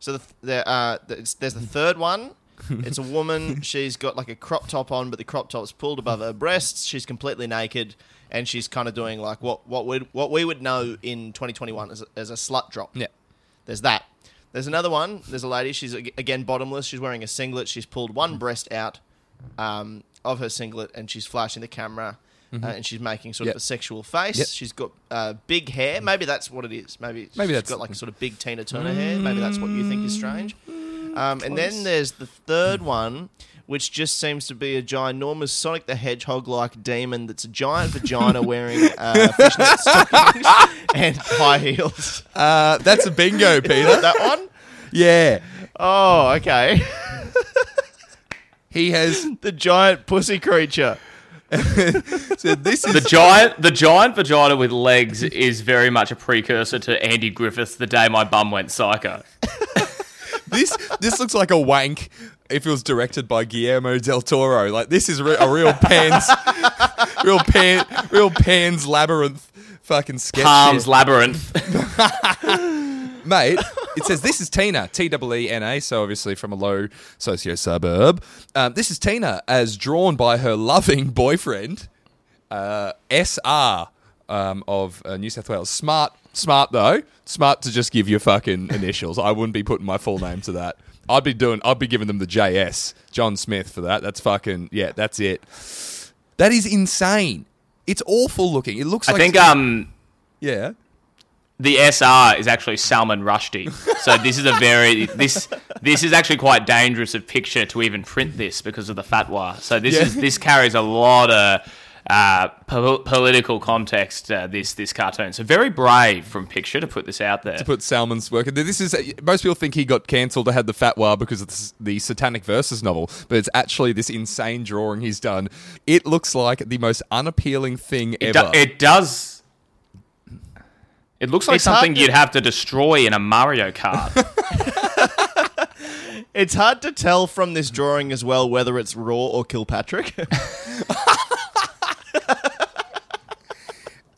So the, the, uh, there's, there's the third one. It's a woman. She's got like a crop top on, but the crop top's pulled above her breasts. She's completely naked, and she's kind of doing like what what we what we would know in 2021 as a, as a slut drop. Yeah. There's that. There's another one. There's a lady. She's again bottomless. She's wearing a singlet. She's pulled one breast out um, of her singlet, and she's flashing the camera. Uh, and she's making sort Yep. of a sexual face. Yep. She's got uh, big hair. Maybe that's what it is. Maybe, Maybe she's that's- got like a sort of big Tina Turner hair. Maybe that's what you think is strange. Um, and then there's the third one, which just seems to be a ginormous Sonic the Hedgehog like demon that's a giant vagina wearing uh, fishnet stockings and high heels. Uh, that's a bingo, Peter. that one? yeah. Oh, okay. He has the giant pussy creature. said this is the giant, the giant vagina with legs is very much a precursor to Andy Griffiths' "The Day My Bum Went Psycho." This this looks like a wank if it was directed by Guillermo del Toro. Like this is re- a real Pan's real pan real Pan's labyrinth fucking sketch. Palms shit. Labyrinth. mate. It says this is Tina, T W E N A, so obviously from a low socio suburb. Um, this is Tina as drawn by her loving boyfriend, uh, S R um, of uh, New South Wales. Smart, smart though. Smart to just give your fucking initials. I wouldn't be putting my full name to that. I'd be doing. I'd be giving them the JS, John Smith, for that. That's fucking yeah. That's it. That is insane. It's awful looking. It looks I like think um, yeah. the SR is actually Salman Rushdie. So this is a very this this is actually quite dangerous of picture to even print this because of the fatwa. So this Yeah. is this carries a lot of uh, po- political context. Uh, this this cartoon. So very brave from picture to put this out there. To put Salman's work. This is most people think he got cancelled or had the fatwa because of the, the Satanic Verses novel, but it's actually this insane drawing he's done. It looks like the most unappealing thing It, ever. do- it does. It looks like It's something to- you'd have to destroy in a Mario Kart. It's hard to tell from this drawing as well whether it's Raw or Kilpatrick.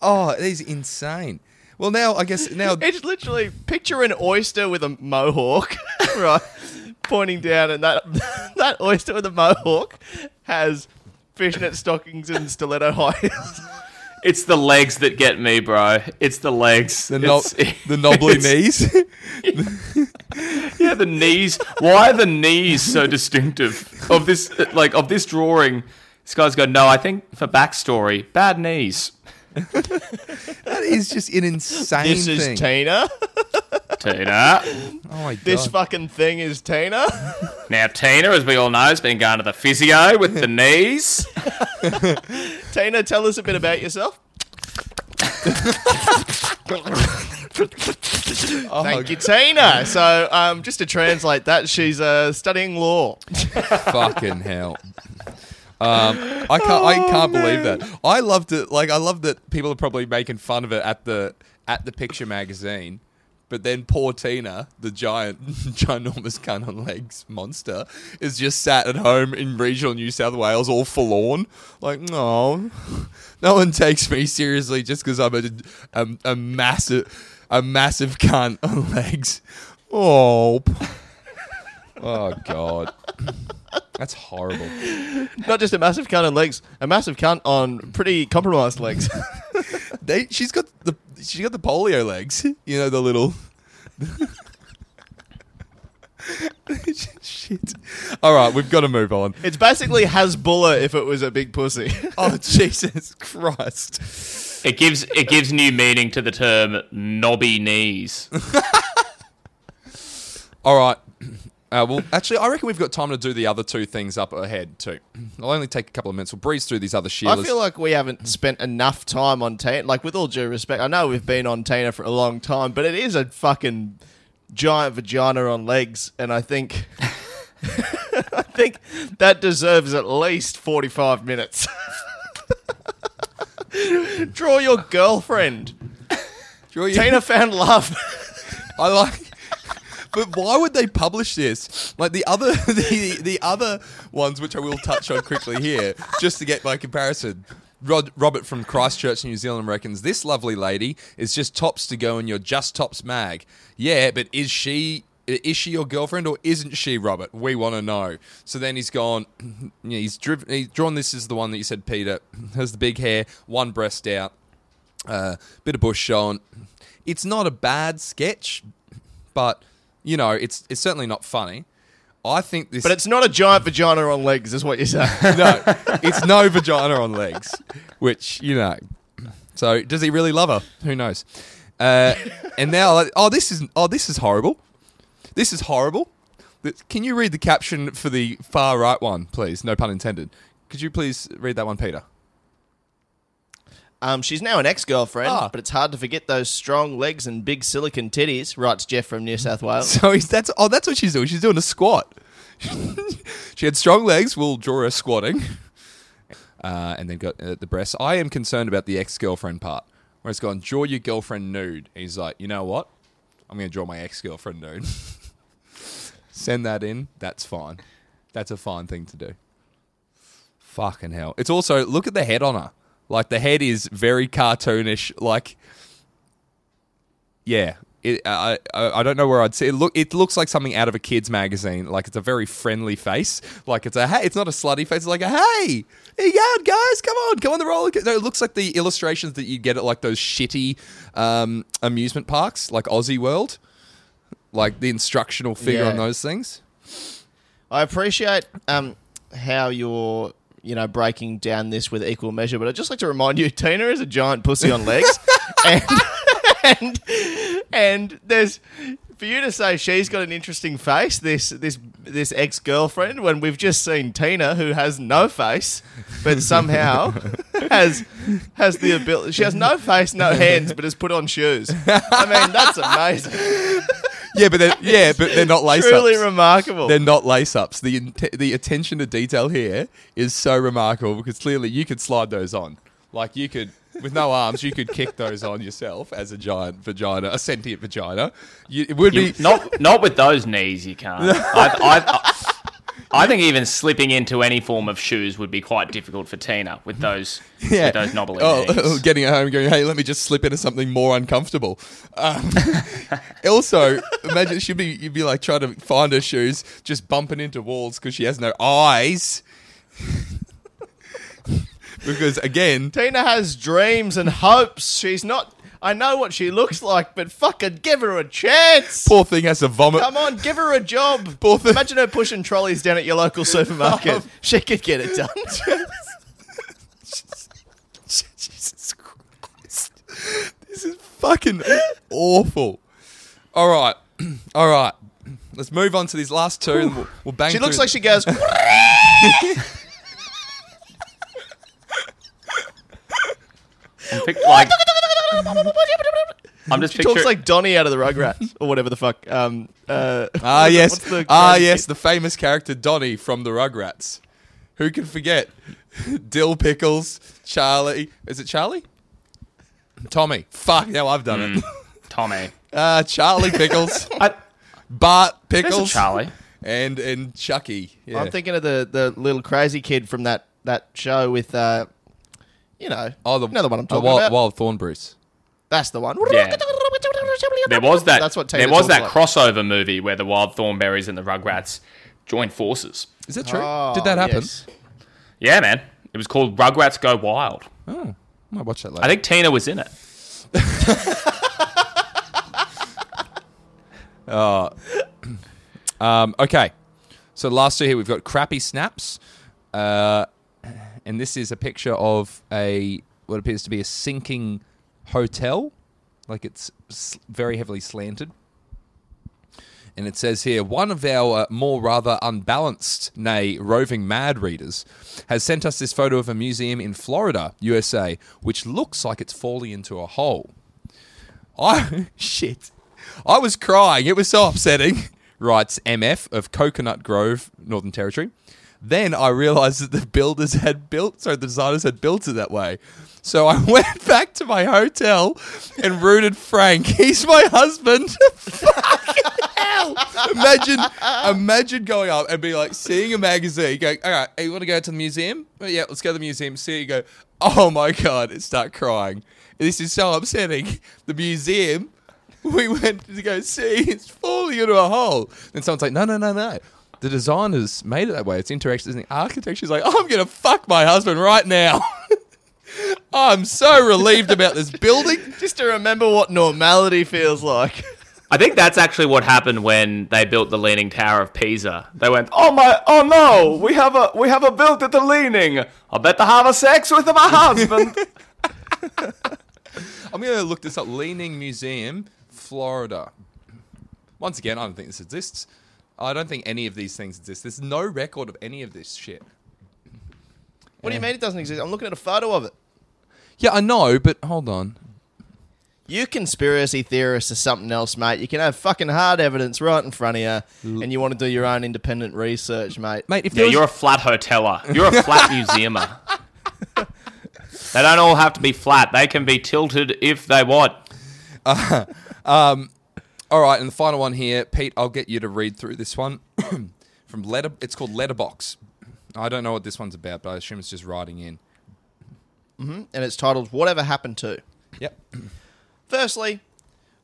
Oh, it is insane. Well, now I guess now It's literally picture an oyster with a mohawk, right, pointing down, and that that oyster with a mohawk has fishnet stockings and stiletto high heels. It's the legs that get me, bro. It's the legs. the no- It's- the knobbly it's- knees. Yeah, the knees. Why are the knees so distinctive of this? Like of this drawing, this guy's go. No, I think for backstory, bad knees. that is just an insane This thing. is Tina. Tina. oh my god. This fucking thing is Tina. Now Tina, as we all know, has been going to the physio with the knees. Tina, tell us a bit about yourself. Oh, Thank you, Tina. So, um, just to translate that, she's uh, studying law. fucking hell. Um, I can't. I can't believe that. I loved it. Like I love that people are probably making fun of it at the at the picture magazine. But then poor Tina, the giant, ginormous cunt on legs monster, is just sat at home in regional New South Wales, all forlorn. Like, no, no one takes me seriously just because I'm a, a, a massive, a massive cunt on legs. Oh, oh God, that's horrible. Not just a massive cunt on legs, a massive cunt on pretty compromised legs. They, she's got the she's got the polio legs. You know the little. Shit. All right, we've got to move on. it's basically Hasbulla if it was a big pussy. Oh Jesus Christ! It gives it gives new meaning to the term knobby knees. All right. Uh, well, actually, I reckon we've got time to do the other two things up ahead too. I'll only take a couple of minutes. We'll breeze through these other I feel like we haven't spent enough time on Tina. Like, with all due respect, I know we've been on Tina for a long time, but it is a fucking giant vagina on legs, and I think. I think that deserves at least 45 minutes. Draw your girlfriend. Sure, you- Tina found love. I like. But why would they publish this? Like the other, the the other ones, which I will touch on quickly here, just to get my comparison. Rod, Robert from Christchurch, New Zealand, reckons this lovely lady is just tops to go in your Just Tops mag. Yeah, but is she is she your girlfriend or isn't she, Robert? We want to know. So then he's gone. He's driven. He's drawn. This is the one that you said, Peter. Has the big hair, one breast out, uh, bit of bush showing. It's not a bad sketch, but you know, it's it's certainly not funny. I think this, But it's not a giant vagina on legs, is what you're saying. no, it's no vagina on legs, which you know. So does he really love her? Who knows? Uh, and now, like, oh, this is oh, this is horrible. This is horrible. Th- Can you read the caption for the far right one, please? No pun intended. Could you please read that one, Peter? Um, she's now an ex-girlfriend, Ah. but it's hard to forget those strong legs and big silicon titties. Writes Jeff from New South Wales. So he's, that's oh, that's what she's doing. She's doing a squat. she had strong legs. We'll draw her squatting, uh, and then got uh, the breasts. I am concerned about the ex-girlfriend part, where it's gone. Draw your girlfriend nude. He's like, you know what? I'm going to draw my ex-girlfriend nude. Send that in. That's fine. That's a fine thing to do. Fucking hell! It's also look at the head on her. Like the head is very cartoonish. Like yeah, it, I, I I don't know where I'd say it. Look, it looks like something out of a kids magazine. Like it's a very friendly face. Like it's a hey, it's not a slutty face. It's like a hey, here you go, guys, come on, come on the roller. co-" No, it looks like the illustrations that you get at like those shitty um, amusement parks, like Aussie World. Like the instructional figure Yeah. on those things. I appreciate um, how you're, you know, breaking down this with equal measure, but I'd just like to remind you, Tina is a giant pussy on legs, and, and and there's for you to say she's got an interesting face, this this this ex girlfriend, when we've just seen Tina, who has no face, but somehow has has the ability. She has no face, no hands, but has put on shoes. I mean, that's amazing. Yeah, but they're, yeah, but they're not lace Truly ups. remarkable. They're not lace ups. The int- the attention to detail here is so remarkable because clearly you could slide those on. Like you could, with no arms, you could kick those on yourself as a giant vagina, a sentient vagina. You, it would You, be not not with those knees, you can't. I, I, I think even slipping into any form of shoes would be quite difficult for Tina with those with those knobbly oh, knees. getting at home and going, hey, let me just slip into something more uncomfortable. Um, also, imagine she'd be, you'd be like trying to find her shoes, just bumping into walls because she has no eyes. because again, Tina has dreams and hopes. She's not. I know what she looks like, but fucking give her a chance. poor thing has to vomit. Come on, give her a job. Poor thing. Imagine her pushing trolleys down at your local supermarket. Um, she could get it done. Jesus Christ. This is fucking awful. All right. All right. Let's move on to these last two and we'll, we'll bang She looks through- like she goes. I'm pic- like, I'm just She picturing. talks like Donnie out of the Rugrats or whatever the fuck. Um, uh, Ah, what's- yes. what's the ah, yes. The famous character Donnie from the Rugrats. Who can forget? Dill Pickles, Charlie. Is it Charlie? Tommy. Fuck, now I've done it. Tommy. Uh, Charlie Pickles, I, Bart there's a Pickles, Charlie. and and Chucky. Yeah. I'm thinking of the, the little crazy kid from that, that show with, uh, you know, oh, the, another one I'm uh, talking Wild, about. Wild Thornberrys. That's the one. Yeah. There was that. That's what Tina there was that like. crossover movie where the Wild Thornberrys and the Rugrats joined forces. Is that true? Oh, Did that happen? yes. Yeah, man. It was called Rugrats Go Wild. Oh, I might watch that later. I think Tina was in it. Um, okay. So last two here we've got crappy snaps, uh, and this is a picture of a what appears to be a sinking hotel, like it's very heavily slanted. And it says here, one of our uh, more rather unbalanced, nay, roving mad readers has sent us this photo of a museum in Florida, USA, which looks like it's falling into a hole. I shit. I was crying. It was so upsetting. Writes MF of Coconut Grove, Northern Territory. Then I realized that the builders had built, sorry, the designers had built it that way. So I went back to my hotel and rooted Frank. He's my husband. Hell! Imagine, imagine going up and be like seeing a magazine, going, "All right, hey, you want to go to the museum? Oh, yeah, let's go to the museum." See you go, "Oh my god!" and start crying. This is so upsetting. The museum we went to go see it's falling into a hole. And someone's like, no, no, no, no. The designers made it that way. It's interactive. The architecture's like, I'm going to fuck my husband right now. I'm so relieved about this building. Just to remember what normality feels like. I think that's actually what happened when they built the Leaning Tower of Pisa. They went, "Oh my, oh no, we have a we have a built at the Leaning. I better have a sex with my husband." I'm going to look this up. Leaning Museum, Florida. Once again, I don't think this exists. I don't think any of these things exist. There's no record of any of this shit. What do you mean it doesn't exist? I'm looking at a photo of it. Yeah, I know, but hold on. You conspiracy theorists are something else, mate. You can have fucking hard evidence right in front of you, and you want to do your own independent research, mate. Mate, if yeah, was- you're a flat hoteler. You're a flat museumer. they don't all have to be flat. They can be tilted if they want. Uh, um, all right, and the final one here, Pete. I'll get you to read through this one from Letter. It's called Letterbox. I don't know what this one's about, but I assume it's just writing in. Mm-hmm. and it's titled "Whatever Happened to." Yep. Firstly,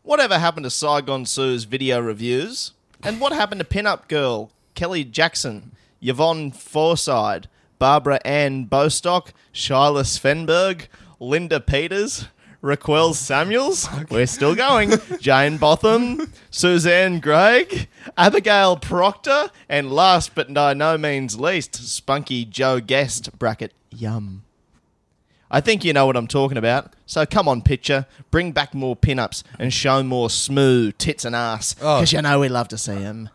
whatever happened to Saigon Sue's video reviews, and what happened to pinup girl Kelly Jackson, Yvonne Forside, Barbara Ann Bostock, Shyla Svenberg, Linda Peters, Raquel Samuels, we're still going, Jane Botham, Suzanne Gregg, Abigail Proctor, and last but by no means least, Spunky Joe Guest, bracket, yum. I think you know what I'm talking about. So come on, picture. Bring back more pinups and show more smooth tits and ass. Oh. Because you know we love to see them.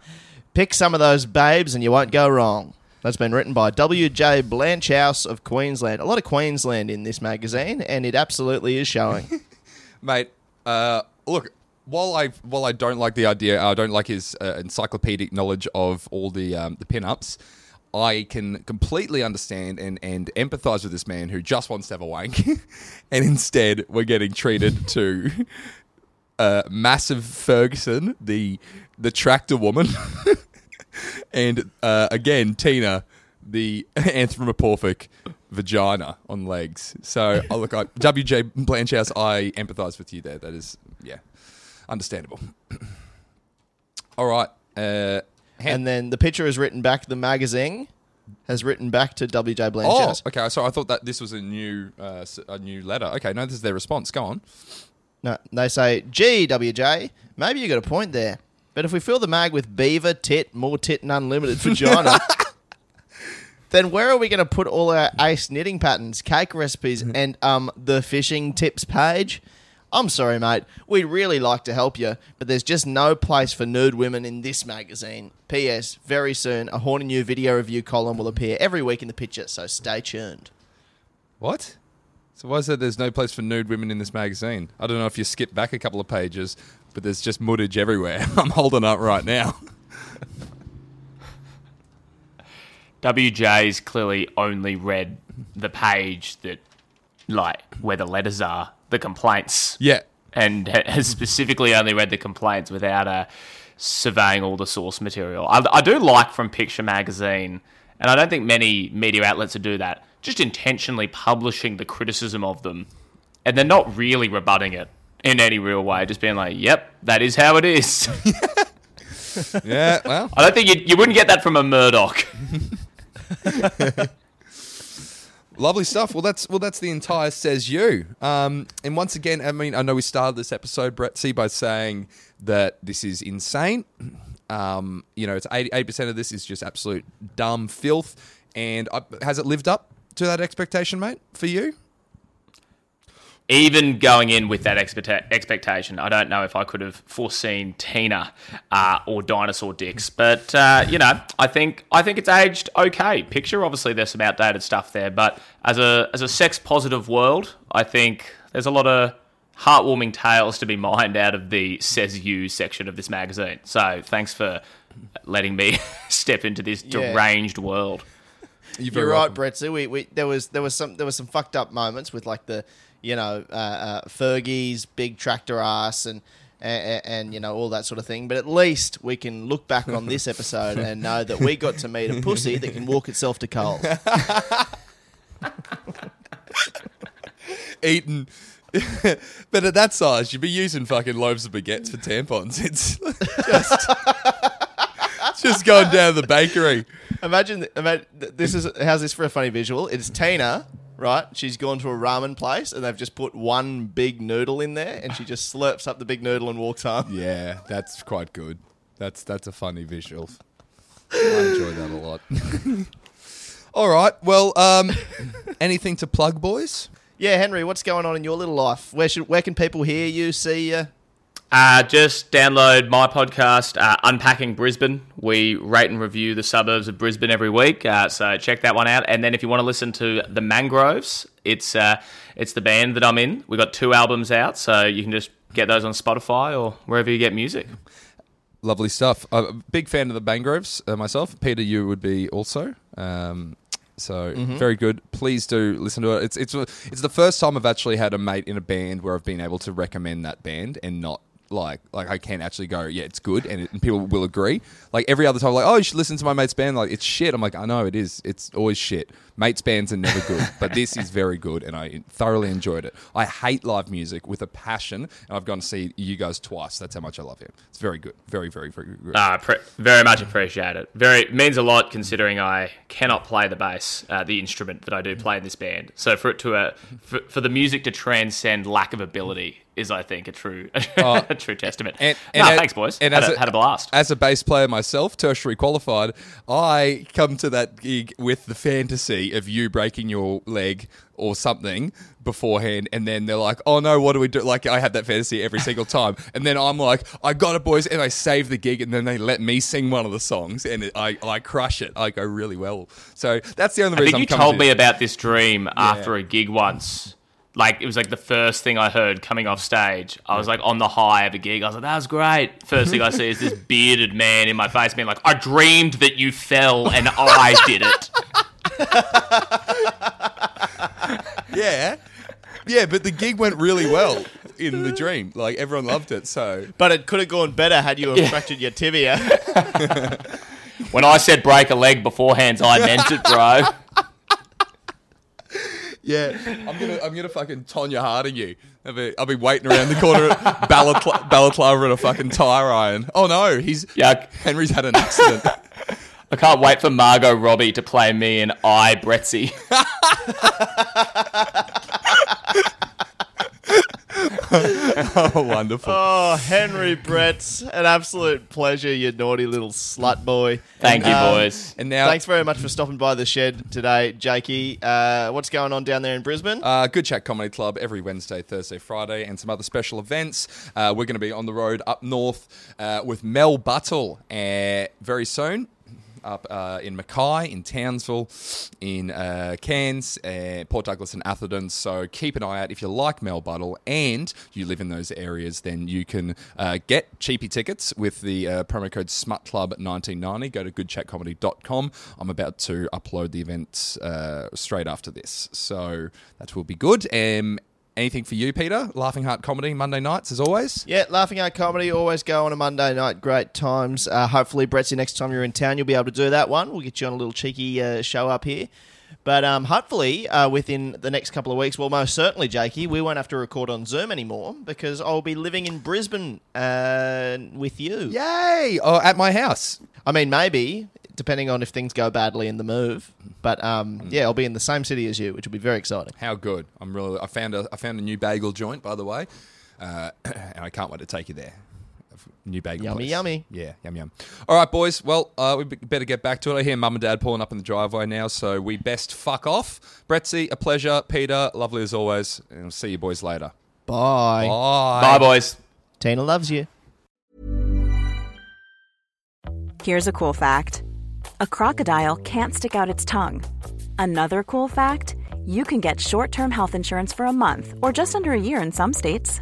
Pick some of those babes and you won't go wrong. That's been written by W.J. Blanchhouse of Queensland. A lot of Queensland in this magazine, and it absolutely is showing. mate. Uh, look, while I while I don't like the idea, I don't like his uh, encyclopedic knowledge of all the um, the pinups. I can completely understand and, and empathize with this man who just wants to have a wank, and instead we're getting treated to uh, massive Ferguson, the the tractor woman, and uh, again Tina, the anthropomorphic vagina on legs. So oh, look, I, WJ Blanchhouse, I empathise with you there. That is, yeah, understandable. All right, uh, And then the picture is written back. The magazine has written back to WJ oh, Blanchard. okay. So I thought that this was a new uh, s- a new letter. Okay, no, this is their response. Go on. No, they say, gee, WJ, maybe you got a point there. But if we fill the mag with beaver, tit, more tit, and unlimited vagina, then where are we going to put all our ace knitting patterns, cake recipes, and um the fishing tips page? I'm sorry, mate. We'd really like to help you, but there's just no place for nude women in this magazine. P.S. Very soon, a horny new video review column will appear every week in the picture, so stay tuned. What? So why is it there's no place for nude women in this magazine? I don't know if you skip back a couple of pages, but there's just muddage everywhere. I'm holding up right now. WJ's clearly only read the page that, like, where the letters are, the complaints. Yeah. And has specifically only read the complaints without uh, surveying all the source material. I, I do like from Picture Magazine, and I don't think many media outlets would do that, just intentionally publishing the criticism of them and they're not really rebutting it in any real way, just being like, yep, that is how it is. Yeah, well, I don't think you, you wouldn't get that from a Murdoch. lovely stuff. Well, that's well, that's the entire says you. Um, and once again, I mean, I know we started this episode, Bretsy, by saying that this is insane. Um, you know, it's eighty percent of this is just absolute dumb filth. And uh, has it lived up to that expectation, mate? For you? Even going in with that expecta- expectation, I don't know if I could have foreseen Tina uh, or Dinosaur Dicks, but uh, you know, I think I think it's aged okay. Picture, obviously, there's some outdated stuff there, but as a as a sex positive world, I think there's a lot of heartwarming tales to be mined out of the says you section of this magazine. So thanks for letting me step into this Yeah. deranged world. You're right, Bretsy. We, we there was there was some there was some fucked up moments with like the you know uh, uh, Fergie's big tractor ass and, and and you know all that sort of thing. But at least we can look back on this episode and know that we got to meet a pussy that can walk itself to Coles. eaten. but at that size, you'd be using fucking loaves of baguettes for tampons. It's just, it's just going down the bakery. Imagine, imagine this is how's this for a funny visual? It's Tina, right? She's gone to a ramen place and they've just put one big noodle in there, and she just slurps up the big noodle and walks home. Yeah, that's quite good. That's that's a funny visual. I enjoy that a lot. All right. Well, um, anything to plug, boys? Yeah, Henry, what's going on in your little life? Where should where can people hear you, see you? Uh, just download my podcast, uh, Unpacking Brisbane. We rate and review the suburbs of Brisbane every week, uh, so check that one out. And then if you want to listen to the Mangroves, it's uh, it's the band that I'm in. We got two albums out, so you can just get those on Spotify or wherever you get music. Lovely stuff. I'm a big fan of the Mangroves uh, myself. Peter, you would be also. Um, so very good. Please do listen to it. It's it's it's the first time I've actually had a mate in a band where I've been able to recommend that band and not like like I can actually go yeah it's good and, it, and people will agree. Like every other time, like oh you should listen to my mate's band. Like it's shit. I'm like I know it is. It's always shit. Mates bands are never good, but this is very good and I thoroughly enjoyed it. I hate live music with a passion, and I've gone to see you guys twice. That's how much I love him. It's very good. Very very very good. Uh, pre- very much appreciate it. Very means a lot considering I cannot play the bass, uh, the instrument that I do play in this band. So for it to uh, for, for the music to transcend lack of ability is, I think, a true oh, a true testament. And- no, and a- thanks, boys. and had, as a, a- had a blast. As a bass player myself, tertiary qualified, I come to that gig with the fantasy of you breaking your leg or something beforehand, and then they're like, "Oh no, what do we do?" Like I have that fantasy every single time, and then I'm like, "I got it, boys," and I save the gig, and then they let me sing one of the songs, and it, I I crush it. I go really well. So that's the only I reason think I'm you told to me this. about this dream after a gig once. Like it was like the first thing I heard coming off stage. I was like on the high of a gig. I was like, "That was great." First thing I see is this bearded man in my face, being like, "I dreamed that you fell and I did it." yeah, yeah, but the gig went really well in the dream. Like everyone loved it. So But it could have gone better had you have fractured your tibia. when I said break a leg beforehand, I meant it, bro. Yeah, I'm gonna I'm gonna fucking Tonya Harding you. I'll be, I'll be waiting around the corner at Balaclava, Balaclava at a fucking tire iron. Oh no, he's Yeah. Henry's had an accident. I can't wait for Margot Robbie to play me in I Bretsy. oh, wonderful. Oh, Henry Brett, an absolute pleasure, you naughty little slut boy. Thank you, Um, boys. And now, Thanks very much for stopping by the shed today, Jakey. Uh, what's going on down there in Brisbane? Uh, Good Chat Comedy Club every Wednesday, Thursday, Friday, and some other special events. Uh, we're going to be on the road up north uh, with Mel Buttle uh, very soon. Up uh, in Mackay, in Townsville, in uh, Cairns, uh, Port Douglas, and Atherton. So keep an eye out. If you like Mel Buttle and you live in those areas, then you can uh, get cheapy tickets with the uh, promo code SMUTCLUB1990. Go to goodchatcomedy.com. I'm about to upload the event uh, straight after this. So that will be good. Um, anything for you, Peter? Laughing Heart Comedy, Monday nights, as always. Yeah, Laughing Heart Comedy always go on a Monday night. Great times. Uh, hopefully, Bretsy, next time you're in town, you'll be able to do that one. We'll get you on a little cheeky uh, show up here. But um, hopefully, uh, within the next couple of weeks, well, most certainly, Jakey, we won't have to record on Zoom anymore because I'll be living in Brisbane uh, with you. Yay! Oh, at my house. I mean, maybe, depending on if things go badly in the move. But um, yeah, I'll be in the same city as you, which will be very exciting. How good! I'm really. I found a. I found a new bagel joint, by the way, uh, and I can't wait to take you there. New bagel. Yummy, place. yummy. Yeah, yum yum. All right, boys. Well, uh, we better get back to it. I hear mum and dad pulling up in the driveway now, so we best fuck off. Bretsy, a pleasure. Peter, lovely as always. And I'll see you boys later. Bye. Bye. Bye, boys. Tina loves you. Here's a cool fact a crocodile can't stick out its tongue. Another cool fact you can get short term health insurance for a month or just under a year in some states.